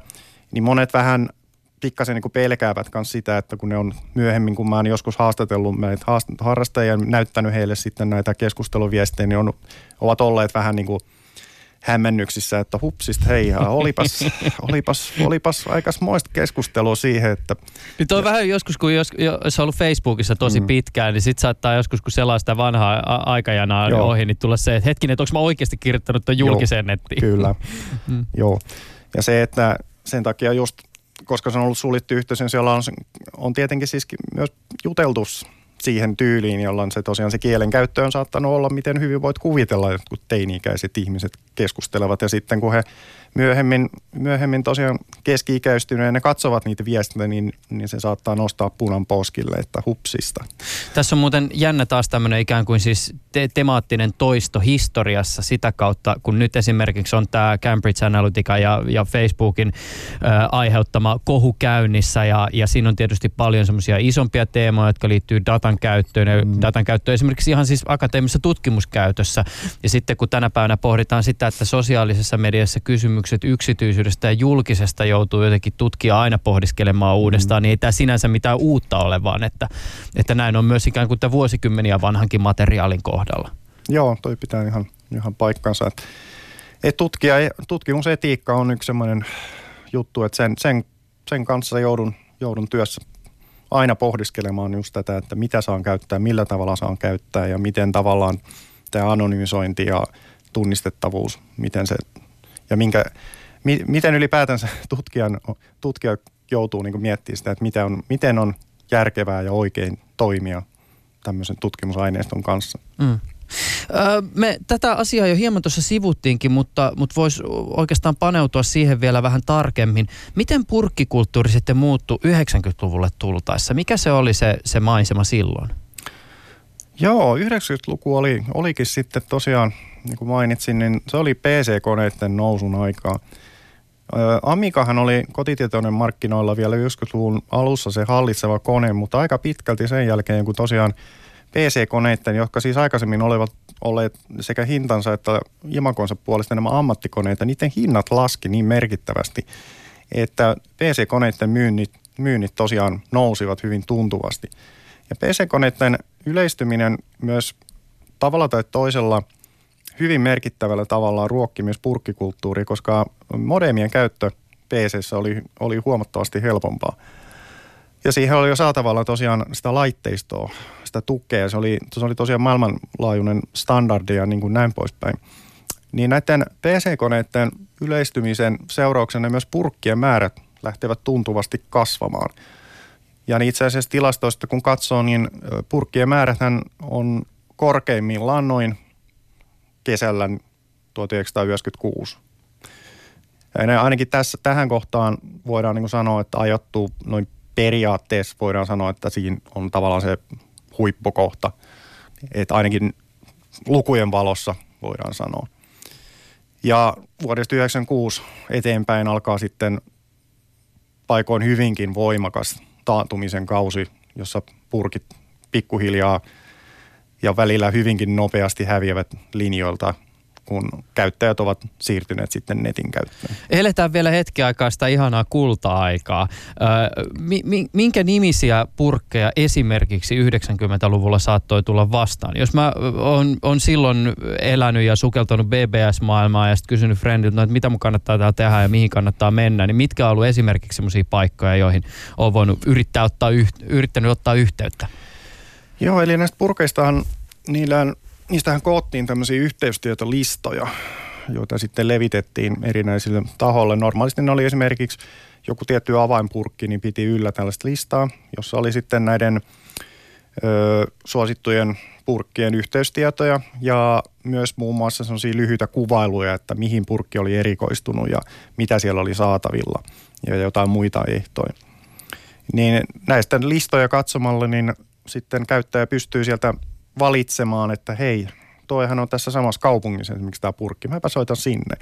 niin monet vähän pikkasen niin pelkäävät myös sitä, että kun ne on myöhemmin, kun mä oon joskus haastatellut näitä harrastajia näyttänyt heille sitten näitä keskusteluviestejä, niin on, ovat olleet vähän niin kuin – hämmennyksissä, että hupsista hei, olipas, olipas, olipas moista keskustelua siihen, että... Niin toi vähän joskus, kun jos, jos on ollut Facebookissa tosi mm. pitkään, niin sit saattaa joskus, kun selaa sitä vanhaa aikajanaa Joo. ohi, niin tulla se, että hetkinen, että onko mä oikeasti kirjoittanut tuon julkiseen nettiin. Kyllä, mm. Joo. Ja se, että sen takia just, koska se on ollut suljettu yhteisö, niin siellä on, on tietenkin siis myös juteltu siihen tyyliin, jolloin se tosiaan se kielen käyttö on saattanut olla, miten hyvin voit kuvitella, että teini-ikäiset ihmiset keskustelevat. Ja sitten kun he myöhemmin, myöhemmin tosiaan keski-ikäistyneenä katsovat niitä viestejä, niin, niin se saattaa nostaa punan poskille, että hupsista. Tässä on muuten jännä taas tämmöinen ikään kuin siis te- temaattinen toisto historiassa sitä kautta, kun nyt esimerkiksi on tämä Cambridge Analytica ja, ja Facebookin ä, aiheuttama kohu käynnissä ja, ja siinä on tietysti paljon semmoisia isompia teemoja, jotka liittyy datan käyttöön ja mm. datan käyttöön esimerkiksi ihan siis akateemisessa tutkimuskäytössä ja sitten kun tänä päivänä pohditaan sitä, että sosiaalisessa mediassa kysymys kysymykset yksityisyydestä ja julkisesta joutuu jotenkin tutkija aina pohdiskelemaan uudestaan, mm. niin ei tämä sinänsä mitään uutta ole, vaan että, että näin on myös ikään kuin tämä vuosikymmeniä vanhankin materiaalin kohdalla. Joo, toi pitää ihan, ihan paikkansa. Että, et tutkija, tutkimusetiikka on yksi sellainen juttu, että sen, sen, sen kanssa joudun, joudun työssä aina pohdiskelemaan just tätä, että mitä saan käyttää, millä tavalla saan käyttää ja miten tavallaan tämä anonymisointi ja tunnistettavuus, miten se ja minkä, mi, miten ylipäätänsä tutkijan, tutkija joutuu niin miettimään sitä, että miten on, miten on järkevää ja oikein toimia tämmöisen tutkimusaineiston kanssa. Mm. Me tätä asiaa jo hieman tuossa sivuttiinkin, mutta, mutta voisi oikeastaan paneutua siihen vielä vähän tarkemmin. Miten purkkikulttuuri sitten muuttui 90-luvulle tultaessa? Mikä se oli se, se maisema silloin? Joo, 90-luku oli, olikin sitten tosiaan, niin kuin mainitsin, niin se oli PC-koneiden nousun aikaa. Amikahan oli kotitietoinen markkinoilla vielä 90-luvun alussa se hallitseva kone, mutta aika pitkälti sen jälkeen, kun tosiaan PC-koneiden, jotka siis aikaisemmin olivat olleet sekä hintansa että imakonsa puolesta enemmän ammattikoneita, niiden hinnat laski niin merkittävästi, että PC-koneiden myynnit, myynnit tosiaan nousivat hyvin tuntuvasti. Ja PC-koneiden yleistyminen myös tavalla tai toisella hyvin merkittävällä tavalla ruokki myös purkkikulttuuri, koska modemien käyttö PC oli, oli huomattavasti helpompaa. Ja siihen oli jo saatavalla tosiaan sitä laitteistoa, sitä tukea. Se oli, se oli tosiaan maailmanlaajuinen standardi ja niin kuin näin poispäin. Niin näiden PC-koneiden yleistymisen seurauksena myös purkkien määrät lähtevät tuntuvasti kasvamaan. Ja niin itse asiassa tilastoista kun katsoo, niin purkkien määräthän on korkeimmillaan noin kesällä 1996. Ja ainakin tässä, tähän kohtaan voidaan niin sanoa, että ajoittuu noin periaatteessa voidaan sanoa, että siinä on tavallaan se huippukohta. Että ainakin lukujen valossa voidaan sanoa. Ja vuodesta 1996 eteenpäin alkaa sitten paikoin hyvinkin voimakas taantumisen kausi, jossa purkit pikkuhiljaa ja välillä hyvinkin nopeasti häviävät linjoilta kun käyttäjät ovat siirtyneet sitten netin käyttöön. Eletään vielä hetki aikaa sitä ihanaa kulta-aikaa. minkä nimisiä purkkeja esimerkiksi 90-luvulla saattoi tulla vastaan? Jos mä on, on silloin elänyt ja sukeltanut BBS-maailmaa ja sitten kysynyt friendiltä, no, että mitä mun kannattaa täällä tehdä ja mihin kannattaa mennä, niin mitkä on ollut esimerkiksi sellaisia paikkoja, joihin on voinut yrittää ottaa, yrittänyt ottaa yhteyttä? Joo, eli näistä purkeistahan niillä niistähän koottiin tämmöisiä yhteystietolistoja, joita sitten levitettiin erinäisille tahoille. Normaalisti ne oli esimerkiksi joku tietty avainpurkki, niin piti yllä tällaista listaa, jossa oli sitten näiden ö, suosittujen purkkien yhteystietoja ja myös muun muassa sellaisia lyhyitä kuvailuja, että mihin purkki oli erikoistunut ja mitä siellä oli saatavilla ja jotain muita ehtoja. Niin näistä listoja katsomalla, niin sitten käyttäjä pystyy sieltä valitsemaan, että hei, toihan on tässä samassa kaupungissa esimerkiksi tämä purkki, mäpä soitan sinne.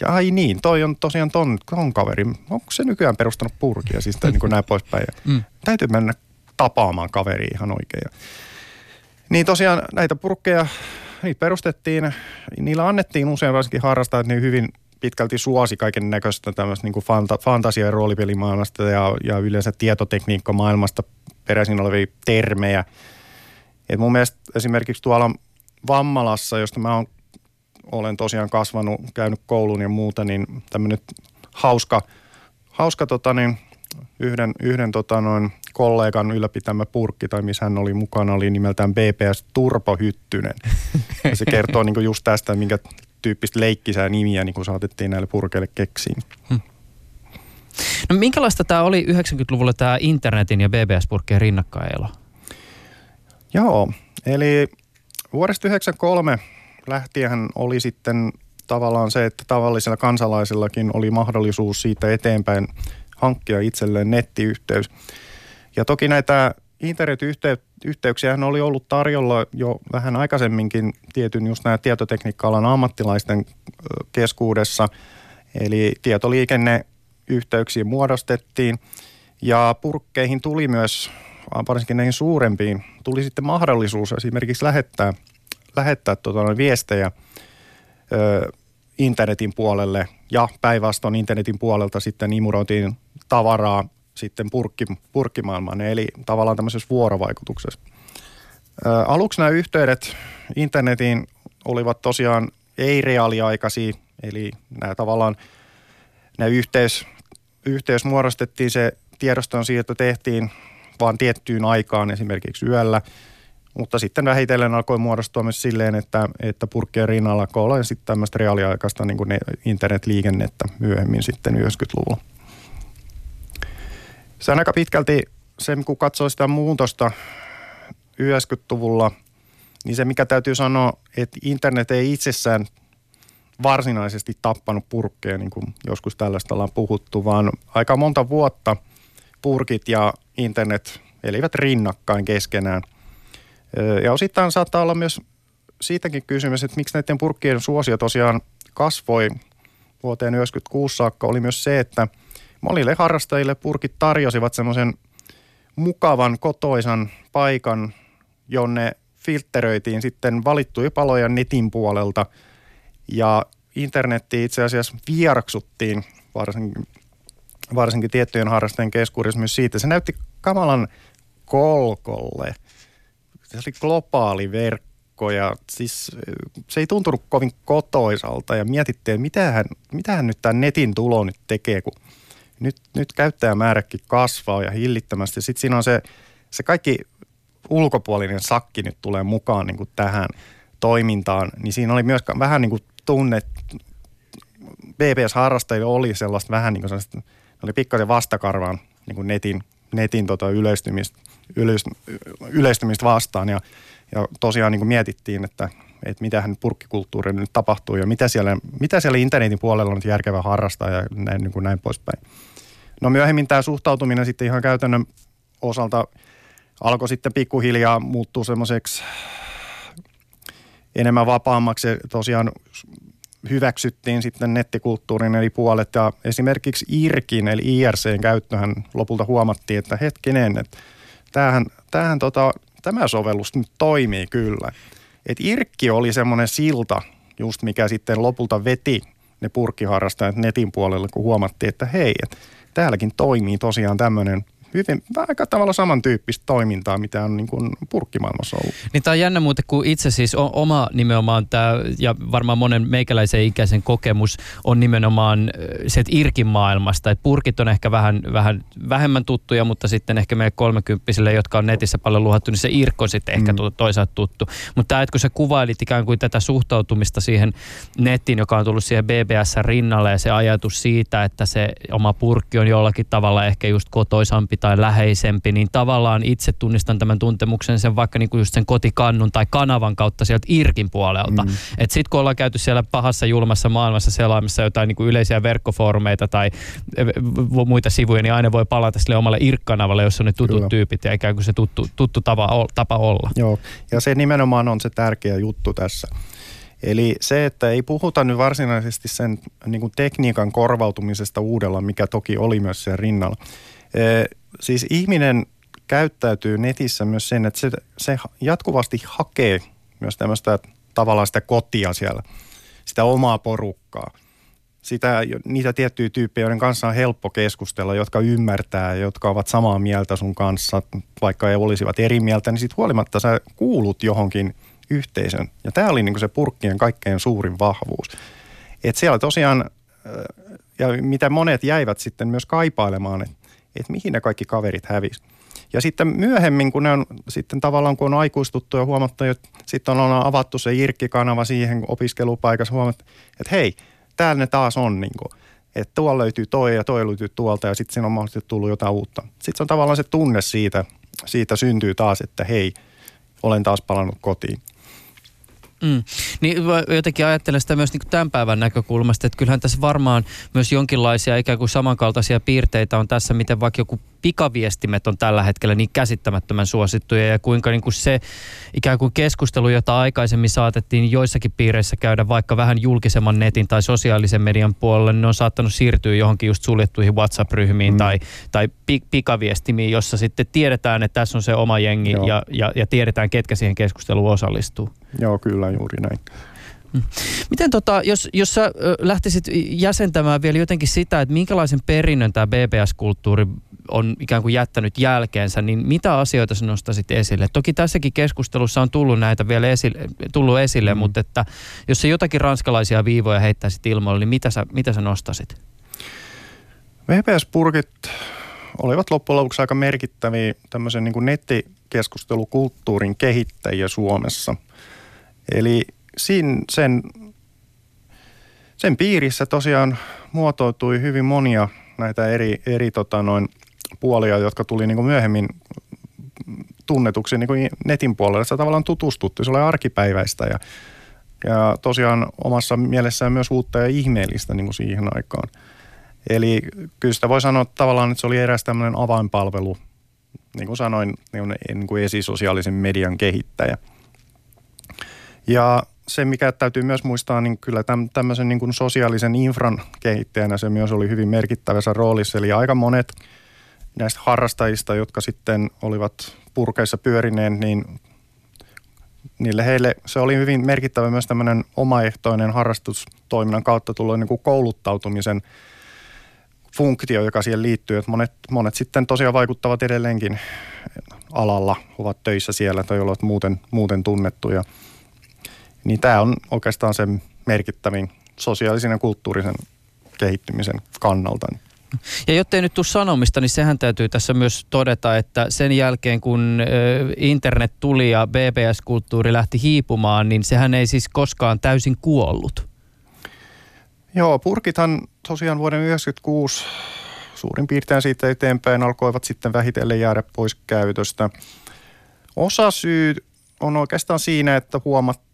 Ja ai niin, toi on tosiaan ton, ton kaveri, onko se nykyään perustanut purkia, siis niin kuin näin poispäin. Mm. Täytyy mennä tapaamaan kaveri ihan oikein. Niin tosiaan näitä purkkeja, niitä perustettiin, niillä annettiin usein varsinkin harrastajat niin hyvin pitkälti suosi kaiken näköistä tämmöistä niin fanta, fantasia- ja roolipelimaailmasta ja, ja yleensä tietotekniikkamaailmasta peräisin olevia termejä – et mun mielestä esimerkiksi tuolla Vammalassa, josta mä olen tosiaan kasvanut, käynyt koulun ja muuta, niin tämmöinen hauska, hauska tota niin, yhden, yhden tota noin kollegan ylläpitämä purkki, tai missä hän oli mukana, oli nimeltään BPS Turpohyttynen. Ja se kertoo niin just tästä, minkä tyyppistä leikkisää nimiä niin saatettiin näille purkeille keksiin. Hmm. No minkälaista tämä oli 90-luvulla tämä internetin ja BBS-purkkien rinnakkailo? Joo, eli vuodesta 1993 lähtien oli sitten tavallaan se, että tavallisella kansalaisillakin oli mahdollisuus siitä eteenpäin hankkia itselleen nettiyhteys. Ja toki näitä internetyhteyksiä oli ollut tarjolla jo vähän aikaisemminkin tietyn just nämä tietotekniikka-alan ammattilaisten keskuudessa. Eli tietoliikenneyhteyksiä muodostettiin ja purkkeihin tuli myös varsinkin näihin suurempiin, tuli sitten mahdollisuus esimerkiksi lähettää, lähettää tuota, viestejä ö, internetin puolelle ja päinvastoin internetin puolelta sitten imuroitiin tavaraa sitten purkki, purkkimaailmaan, eli tavallaan tämmöisessä vuorovaikutuksessa. Ö, aluksi nämä yhteydet internetiin olivat tosiaan ei-reaaliaikaisia, eli nämä tavallaan nämä yhteys, yhteys muodostettiin se tiedoston siirto tehtiin vaan tiettyyn aikaan esimerkiksi yöllä. Mutta sitten vähitellen alkoi muodostua myös silleen, että, että purkkien rinnalla alkoi olla sitten tämmöistä reaaliaikaista niin kuin internetliikennettä myöhemmin sitten 90-luvulla. Se on aika pitkälti se, kun katsoo sitä muutosta 90-luvulla, niin se mikä täytyy sanoa, että internet ei itsessään varsinaisesti tappanut purkkeja, niin kuin joskus tällaista ollaan puhuttu, vaan aika monta vuotta purkit ja internet elivät rinnakkain keskenään. Ja osittain saattaa olla myös siitäkin kysymys, että miksi näiden purkkien suosio tosiaan kasvoi vuoteen 1996 saakka, oli myös se, että monille harrastajille purkit tarjosivat semmoisen mukavan, kotoisan paikan, jonne filtteröitiin sitten valittuja paloja netin puolelta – ja internetti itse asiassa vierksuttiin varsinkin, varsinkin tiettyjen harrastajien keskuudessa myös siitä. Se näytti kamalan kolkolle. Se oli globaali verkko ja siis se ei tuntunut kovin kotoisalta ja mietittiin, että mitähän, mitähän nyt tämä netin tulo nyt tekee, kun nyt, nyt käyttäjämääräkin kasvaa ja hillittömästi. Sitten siinä on se, se kaikki ulkopuolinen sakki nyt tulee mukaan niin kuin tähän toimintaan, niin siinä oli myös vähän niin kuin tunne, BBS-harrastajilla oli sellaista vähän niin kuin sellaista, oli pikkasen vastakarvaan niin kuin netin, netin tota yleistymistä, yleistymistä vastaan ja, ja tosiaan niin kuin mietittiin, että, että mitähän purkkikulttuuri nyt tapahtuu ja mitä siellä, mitä siellä internetin puolella on järkevä harrastaa ja näin, niin kuin näin poispäin. No myöhemmin tämä suhtautuminen sitten ihan käytännön osalta alkoi sitten pikkuhiljaa muuttua semmoiseksi enemmän vapaammaksi. Tosiaan hyväksyttiin sitten nettikulttuurin eri puolet ja esimerkiksi IRKin eli IRCn käyttöhän lopulta huomattiin, että hetkinen, että tämähän, tämähän tota, tämä sovellus nyt toimii kyllä. Et IRKki oli semmoinen silta, just mikä sitten lopulta veti ne purkkiharrastajat netin puolelle, kun huomattiin, että hei, että täälläkin toimii tosiaan tämmöinen – hyvin aika tavalla samantyyppistä toimintaa, mitä on niin kuin purkkimaailmassa ollut. Niin tämä on jännä muuten, kun itse siis on, oma nimenomaan tämä, ja varmaan monen meikäläisen ikäisen kokemus on nimenomaan se, että irkin maailmasta. Että purkit on ehkä vähän, vähän vähemmän tuttuja, mutta sitten ehkä meille kolmekymppisille, jotka on netissä paljon luhattu, niin se irkko on sitten ehkä mm. toisaalta tuttu. Mutta tämä, että kun sä kuvailit ikään kuin tätä suhtautumista siihen nettiin, joka on tullut siihen BBS rinnalle ja se ajatus siitä, että se oma purkki on jollakin tavalla ehkä just kotoisampi tai läheisempi, niin tavallaan itse tunnistan tämän tuntemuksen sen vaikka niin kuin just sen kotikannun tai kanavan kautta sieltä Irkin puolelta. Mm. Että sitten kun ollaan käyty siellä pahassa julmassa maailmassa selaamassa jotain niin kuin yleisiä verkkofoorumeita tai muita sivuja, niin aina voi palata sille omalle IRK-kanavalle, jossa on ne tutut Kyllä. tyypit ja ikään kuin se tuttu, tuttu tapa, tapa olla. Joo, ja se nimenomaan on se tärkeä juttu tässä. Eli se, että ei puhuta nyt varsinaisesti sen niin kuin tekniikan korvautumisesta uudella, mikä toki oli myös sen rinnalla, siis ihminen käyttäytyy netissä myös sen, että se, se jatkuvasti hakee myös tämmöistä tavallaan sitä kotia siellä, sitä omaa porukkaa. Sitä, niitä tiettyjä tyyppejä, joiden kanssa on helppo keskustella, jotka ymmärtää, jotka ovat samaa mieltä sun kanssa, vaikka ei olisivat eri mieltä, niin sitten huolimatta sä kuulut johonkin yhteisön. Ja tämä oli niinku se purkkien kaikkein suurin vahvuus. että siellä tosiaan, ja mitä monet jäivät sitten myös kaipailemaan, että että mihin ne kaikki kaverit hävisi. Ja sitten myöhemmin, kun ne on sitten tavallaan, kun on aikuistuttu ja huomattu, että sitten on avattu se irkkikanava siihen opiskelupaikassa, huomattu, että hei, täällä ne taas on niin kuin, että tuolla löytyy toi ja toi löytyy tuolta ja sitten siinä on mahdollisesti tullut jotain uutta. Sitten se on tavallaan se tunne siitä, siitä syntyy taas, että hei, olen taas palannut kotiin. Mm. Niin jotenkin ajattelen sitä myös niin kuin tämän päivän näkökulmasta, että kyllähän tässä varmaan myös jonkinlaisia ikään kuin samankaltaisia piirteitä on tässä, miten vaikka joku pikaviestimet on tällä hetkellä niin käsittämättömän suosittuja ja kuinka niin kuin se ikään kuin keskustelu, jota aikaisemmin saatettiin joissakin piireissä käydä vaikka vähän julkisemman netin tai sosiaalisen median puolelle, ne on saattanut siirtyä johonkin just suljettuihin WhatsApp-ryhmiin mm. tai, tai pikaviestimiin, jossa sitten tiedetään, että tässä on se oma jengi ja, ja, ja tiedetään, ketkä siihen keskusteluun osallistuu. Joo, kyllä juuri näin. Mm. Miten tota, jos, jos sä lähtisit jäsentämään vielä jotenkin sitä, että minkälaisen perinnön tämä BBS-kulttuuri on ikään kuin jättänyt jälkeensä, niin mitä asioita sä nostaisit esille? Toki tässäkin keskustelussa on tullut näitä vielä esille, tullut esille, mm. mutta että jos sä jotakin ranskalaisia viivoja heittäisit ilmoille, niin mitä sä, mitä sä nostasit? BBS-purkit olivat loppujen lopuksi aika merkittäviä tämmöisen niin kuin nettikeskustelukulttuurin kehittäjiä Suomessa. Eli siinä sen, sen piirissä tosiaan muotoutui hyvin monia näitä eri, eri tota noin, puolia, jotka tuli niin kuin myöhemmin tunnetuksi niin kuin netin puolella. Sitä tavallaan tutustuttiin, se oli arkipäiväistä ja, ja tosiaan omassa mielessään myös uutta ja ihmeellistä niin kuin siihen aikaan. Eli kyllä sitä voi sanoa että tavallaan, että se oli eräs tämmöinen avainpalvelu, niin kuin sanoin, niin kuin esisosiaalisen median kehittäjä. Ja se, mikä täytyy myös muistaa, niin kyllä tämmöisen niin kuin sosiaalisen infran kehittäjänä se myös oli hyvin merkittävässä roolissa. Eli aika monet näistä harrastajista, jotka sitten olivat purkeissa pyörineen, niin niille heille se oli hyvin merkittävä myös tämmöinen omaehtoinen harrastustoiminnan kautta tullut niin kuin kouluttautumisen funktio, joka siihen liittyy. Että monet, monet sitten tosiaan vaikuttavat edelleenkin alalla, ovat töissä siellä tai ovat muuten, muuten tunnettuja. Niin tämä on oikeastaan se merkittävin sosiaalisen ja kulttuurisen kehittymisen kannalta. Ja jottei nyt tule sanomista, niin sehän täytyy tässä myös todeta, että sen jälkeen kun internet tuli ja BBS-kulttuuri lähti hiipumaan, niin sehän ei siis koskaan täysin kuollut. Joo, purkithan tosiaan vuoden 1996 suurin piirtein siitä eteenpäin alkoivat sitten vähitellen jäädä pois käytöstä. Osa syy on oikeastaan siinä, että huomattiin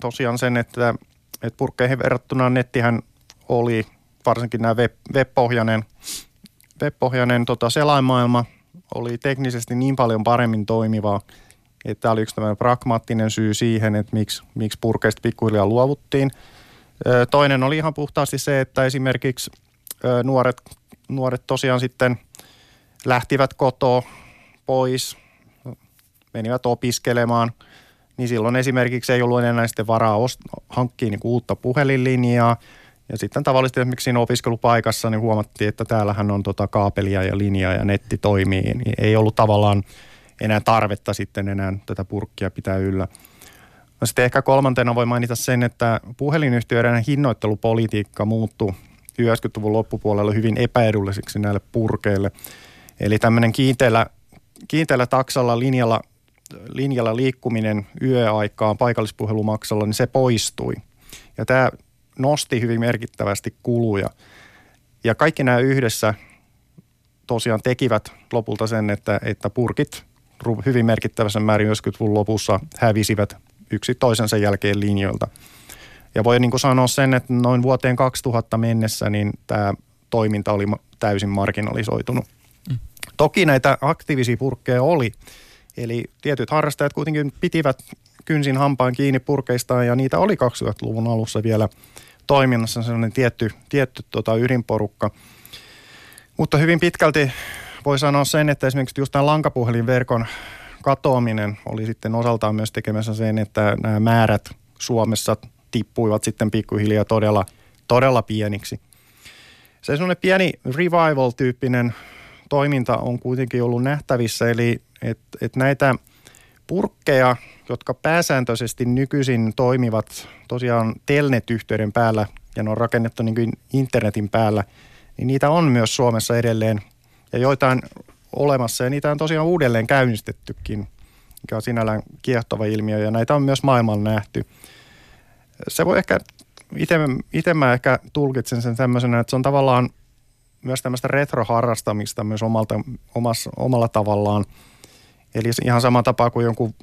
tosiaan sen, että, että purkkeihin verrattuna nettihän oli varsinkin nämä web, web-pohjainen, web-pohjainen tota selaimaailma oli teknisesti niin paljon paremmin toimiva, että tämä oli yksi tämmöinen pragmaattinen syy siihen, että miksi, miksi purkeista pikkuhiljaa luovuttiin. Toinen oli ihan puhtaasti se, että esimerkiksi nuoret, nuoret tosiaan sitten lähtivät kotoa pois, menivät opiskelemaan, niin silloin esimerkiksi ei ollut enää sitten varaa ost- hankkia niin uutta puhelinlinjaa – ja sitten tavallisesti esimerkiksi siinä opiskelupaikassa niin huomattiin, että täällähän on tota kaapelia ja linjaa ja netti toimii. Niin ei ollut tavallaan enää tarvetta sitten enää tätä purkkia pitää yllä. No sitten ehkä kolmantena voi mainita sen, että puhelinyhtiöiden hinnoittelupolitiikka muuttui 90-luvun loppupuolella hyvin epäedulliseksi näille purkeille. Eli tämmöinen kiinteällä, kiinteällä taksalla linjalla, linjalla liikkuminen yöaikaan paikallispuhelumaksalla, niin se poistui. Ja tämä nosti hyvin merkittävästi kuluja. Ja kaikki nämä yhdessä tosiaan tekivät lopulta sen, että, että purkit hyvin merkittävässä määrin 90-luvun lopussa hävisivät yksi toisensa jälkeen linjoilta. Ja voi niin kuin sanoa sen, että noin vuoteen 2000 mennessä niin tämä toiminta oli täysin marginalisoitunut. Mm. Toki näitä aktiivisia purkkeja oli, eli tietyt harrastajat kuitenkin pitivät kynsin hampaan kiinni purkeistaan ja niitä oli 2000-luvun alussa vielä toiminnassa sellainen tietty, tietty tota ydinporukka. Mutta hyvin pitkälti voi sanoa sen, että esimerkiksi just tämä lankapuhelinverkon katoaminen oli sitten osaltaan myös tekemässä sen, että nämä määrät Suomessa tippuivat sitten pikkuhiljaa todella, todella pieniksi. Se sellainen pieni revival-tyyppinen toiminta on kuitenkin ollut nähtävissä, eli että et näitä purkkeja – jotka pääsääntöisesti nykyisin toimivat tosiaan telnet-yhteyden päällä ja ne on rakennettu niin kuin internetin päällä, niin niitä on myös Suomessa edelleen ja joitain olemassa ja niitä on tosiaan uudelleen käynnistettykin, mikä on sinällään kiehtova ilmiö ja näitä on myös maailmalla nähty. Se voi ehkä, itse mä ehkä tulkitsen sen tämmöisenä, että se on tavallaan myös tämmöistä retroharrastamista myös omalta, omassa, omalla tavallaan. Eli ihan sama tapa kuin jonkun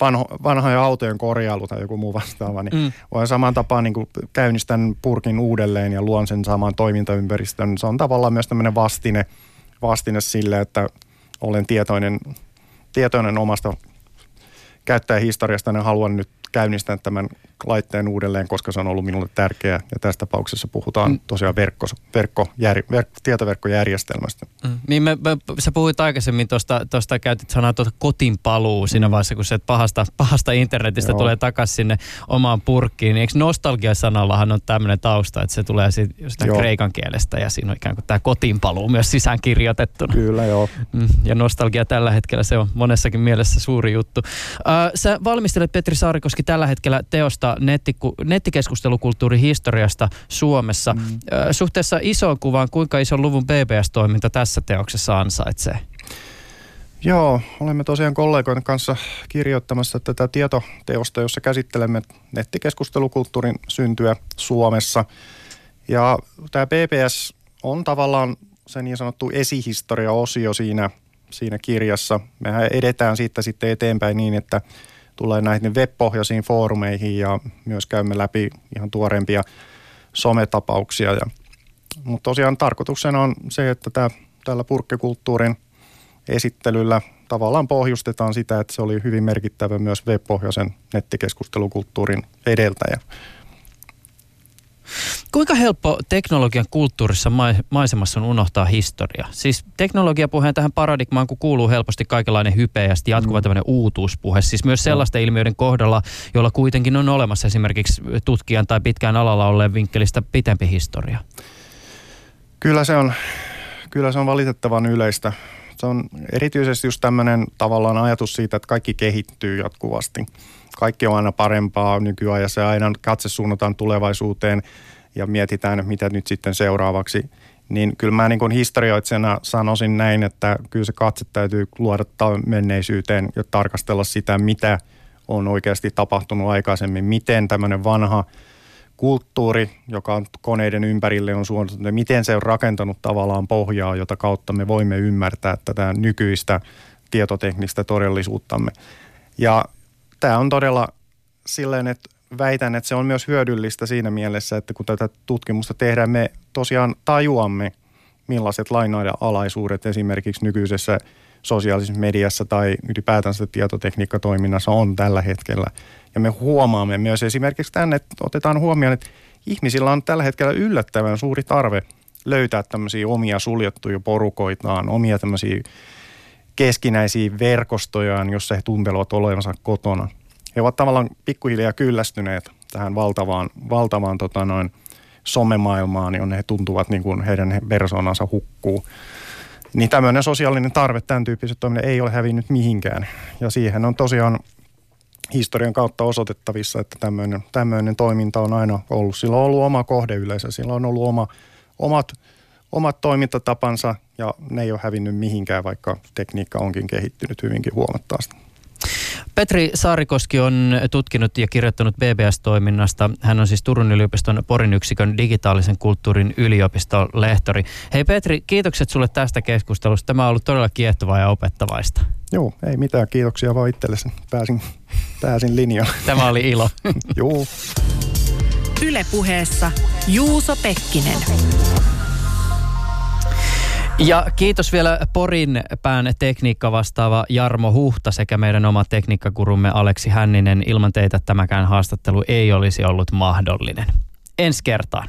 vanho, vanhojen autojen korjailu tai joku muu vastaava, niin mm. voi saman tapaan niin käynnistän purkin uudelleen ja luon sen saman toimintaympäristön. Se on tavallaan myös tämmöinen vastine, vastine sille, että olen tietoinen, tietoinen omasta käyttäjähistoriasta ja haluan nyt käynnistää tämän laitteen uudelleen, koska se on ollut minulle tärkeää. Ja tässä tapauksessa puhutaan mm. tosiaan verkko, verkko, jär, verk, tietoverkkojärjestelmästä. Mm. Niin me, me, sä puhuit aikaisemmin tuosta, tuosta käytit sanaa tuota kotin paluu siinä mm. vaiheessa, kun se pahasta, pahasta internetistä Joo. tulee takaisin sinne omaan purkkiin. Niin eikö nostalgia-sanallahan on tämmöinen tausta, että se tulee siitä kreikan kielestä ja siinä on ikään kuin tämä kotiin paluu myös sisään kirjoitettuna. Kyllä, joo. Mm. Ja nostalgia tällä hetkellä se on monessakin mielessä suuri juttu. Äh, sä valmistelet Petri Saarikoski Saarikoski tällä hetkellä teosta nettiku, nettikeskustelukulttuurin historiasta Suomessa. Mm. Suhteessa isoon kuvaan, kuinka ison luvun BBS-toiminta tässä teoksessa ansaitsee? Joo, olemme tosiaan kollegoiden kanssa kirjoittamassa tätä tietoteosta, jossa käsittelemme nettikeskustelukulttuurin syntyä Suomessa. Ja tämä BBS on tavallaan se niin sanottu esihistoria-osio siinä, siinä kirjassa. Mehän edetään siitä sitten eteenpäin niin, että tulee näihin web-pohjaisiin foorumeihin ja myös käymme läpi ihan tuorempia sometapauksia. Ja, mutta tosiaan tarkoituksena on se, että tämä, tällä purkkikulttuurin esittelyllä tavallaan pohjustetaan sitä, että se oli hyvin merkittävä myös web-pohjaisen nettikeskustelukulttuurin edeltäjä. Kuinka helppo teknologian kulttuurissa maisemassa on unohtaa historia? Siis teknologiapuheen tähän paradigmaan, kun kuuluu helposti kaikenlainen hype ja jatkuva mm. tämmöinen uutuuspuhe. Siis myös sellaisten ilmiöiden kohdalla, joilla kuitenkin on olemassa esimerkiksi tutkijan tai pitkään alalla olleen vinkkelistä pitempi historia. Kyllä se on, kyllä se on valitettavan yleistä. Se on erityisesti just tämmöinen tavallaan ajatus siitä, että kaikki kehittyy jatkuvasti. Kaikki on aina parempaa nykyajassa ja aina katse suunnataan tulevaisuuteen ja mietitään, mitä nyt sitten seuraavaksi. Niin kyllä mä niin kuin historioitsena sanoisin näin, että kyllä se katse täytyy luoda menneisyyteen ja tarkastella sitä, mitä on oikeasti tapahtunut aikaisemmin, miten tämmöinen vanha – kulttuuri, joka on koneiden ympärille on suunniteltu, niin miten se on rakentanut tavallaan pohjaa, jota kautta me voimme ymmärtää tätä nykyistä tietoteknistä todellisuuttamme. Ja tämä on todella silleen, että väitän, että se on myös hyödyllistä siinä mielessä, että kun tätä tutkimusta tehdään, me tosiaan tajuamme, millaiset lainoiden alaisuudet esimerkiksi nykyisessä sosiaalisessa mediassa tai ylipäätänsä tietotekniikkatoiminnassa on tällä hetkellä – ja me huomaamme myös esimerkiksi tänne, että otetaan huomioon, että ihmisillä on tällä hetkellä yllättävän suuri tarve löytää tämmöisiä omia suljettuja porukoitaan, omia tämmöisiä keskinäisiä verkostojaan, jossa he tuntelevat olevansa kotona. He ovat tavallaan pikkuhiljaa kyllästyneet tähän valtavaan, valtavaan tota noin, somemaailmaan, jonne he tuntuvat niin kuin heidän persoonansa hukkuu. Niin tämmöinen sosiaalinen tarve, tämän tyyppiset toiminnat ei ole hävinnyt mihinkään. Ja siihen on tosiaan historian kautta osoitettavissa, että tämmöinen, tämmöinen toiminta on aina ollut. Sillä on ollut oma kohdeyleisö, sillä on ollut oma, omat, omat toimintatapansa ja ne ei ole hävinnyt mihinkään, vaikka tekniikka onkin kehittynyt hyvinkin huomattavasti. Petri Saarikoski on tutkinut ja kirjoittanut BBS-toiminnasta. Hän on siis Turun yliopiston Porin yksikön digitaalisen kulttuurin yliopiston lehtori. Hei Petri, kiitokset sulle tästä keskustelusta. Tämä on ollut todella kiehtovaa ja opettavaista. Joo, ei mitään. Kiitoksia vaan itsellesi. Pääsin, pääsin linjaan. Tämä oli ilo. Joo. Ylepuheessa Juuso Pekkinen. Ja kiitos vielä Porin pään tekniikka vastaava Jarmo Huhta sekä meidän oma tekniikkakurumme Aleksi Hänninen. Ilman teitä tämäkään haastattelu ei olisi ollut mahdollinen. Ensi kertaan.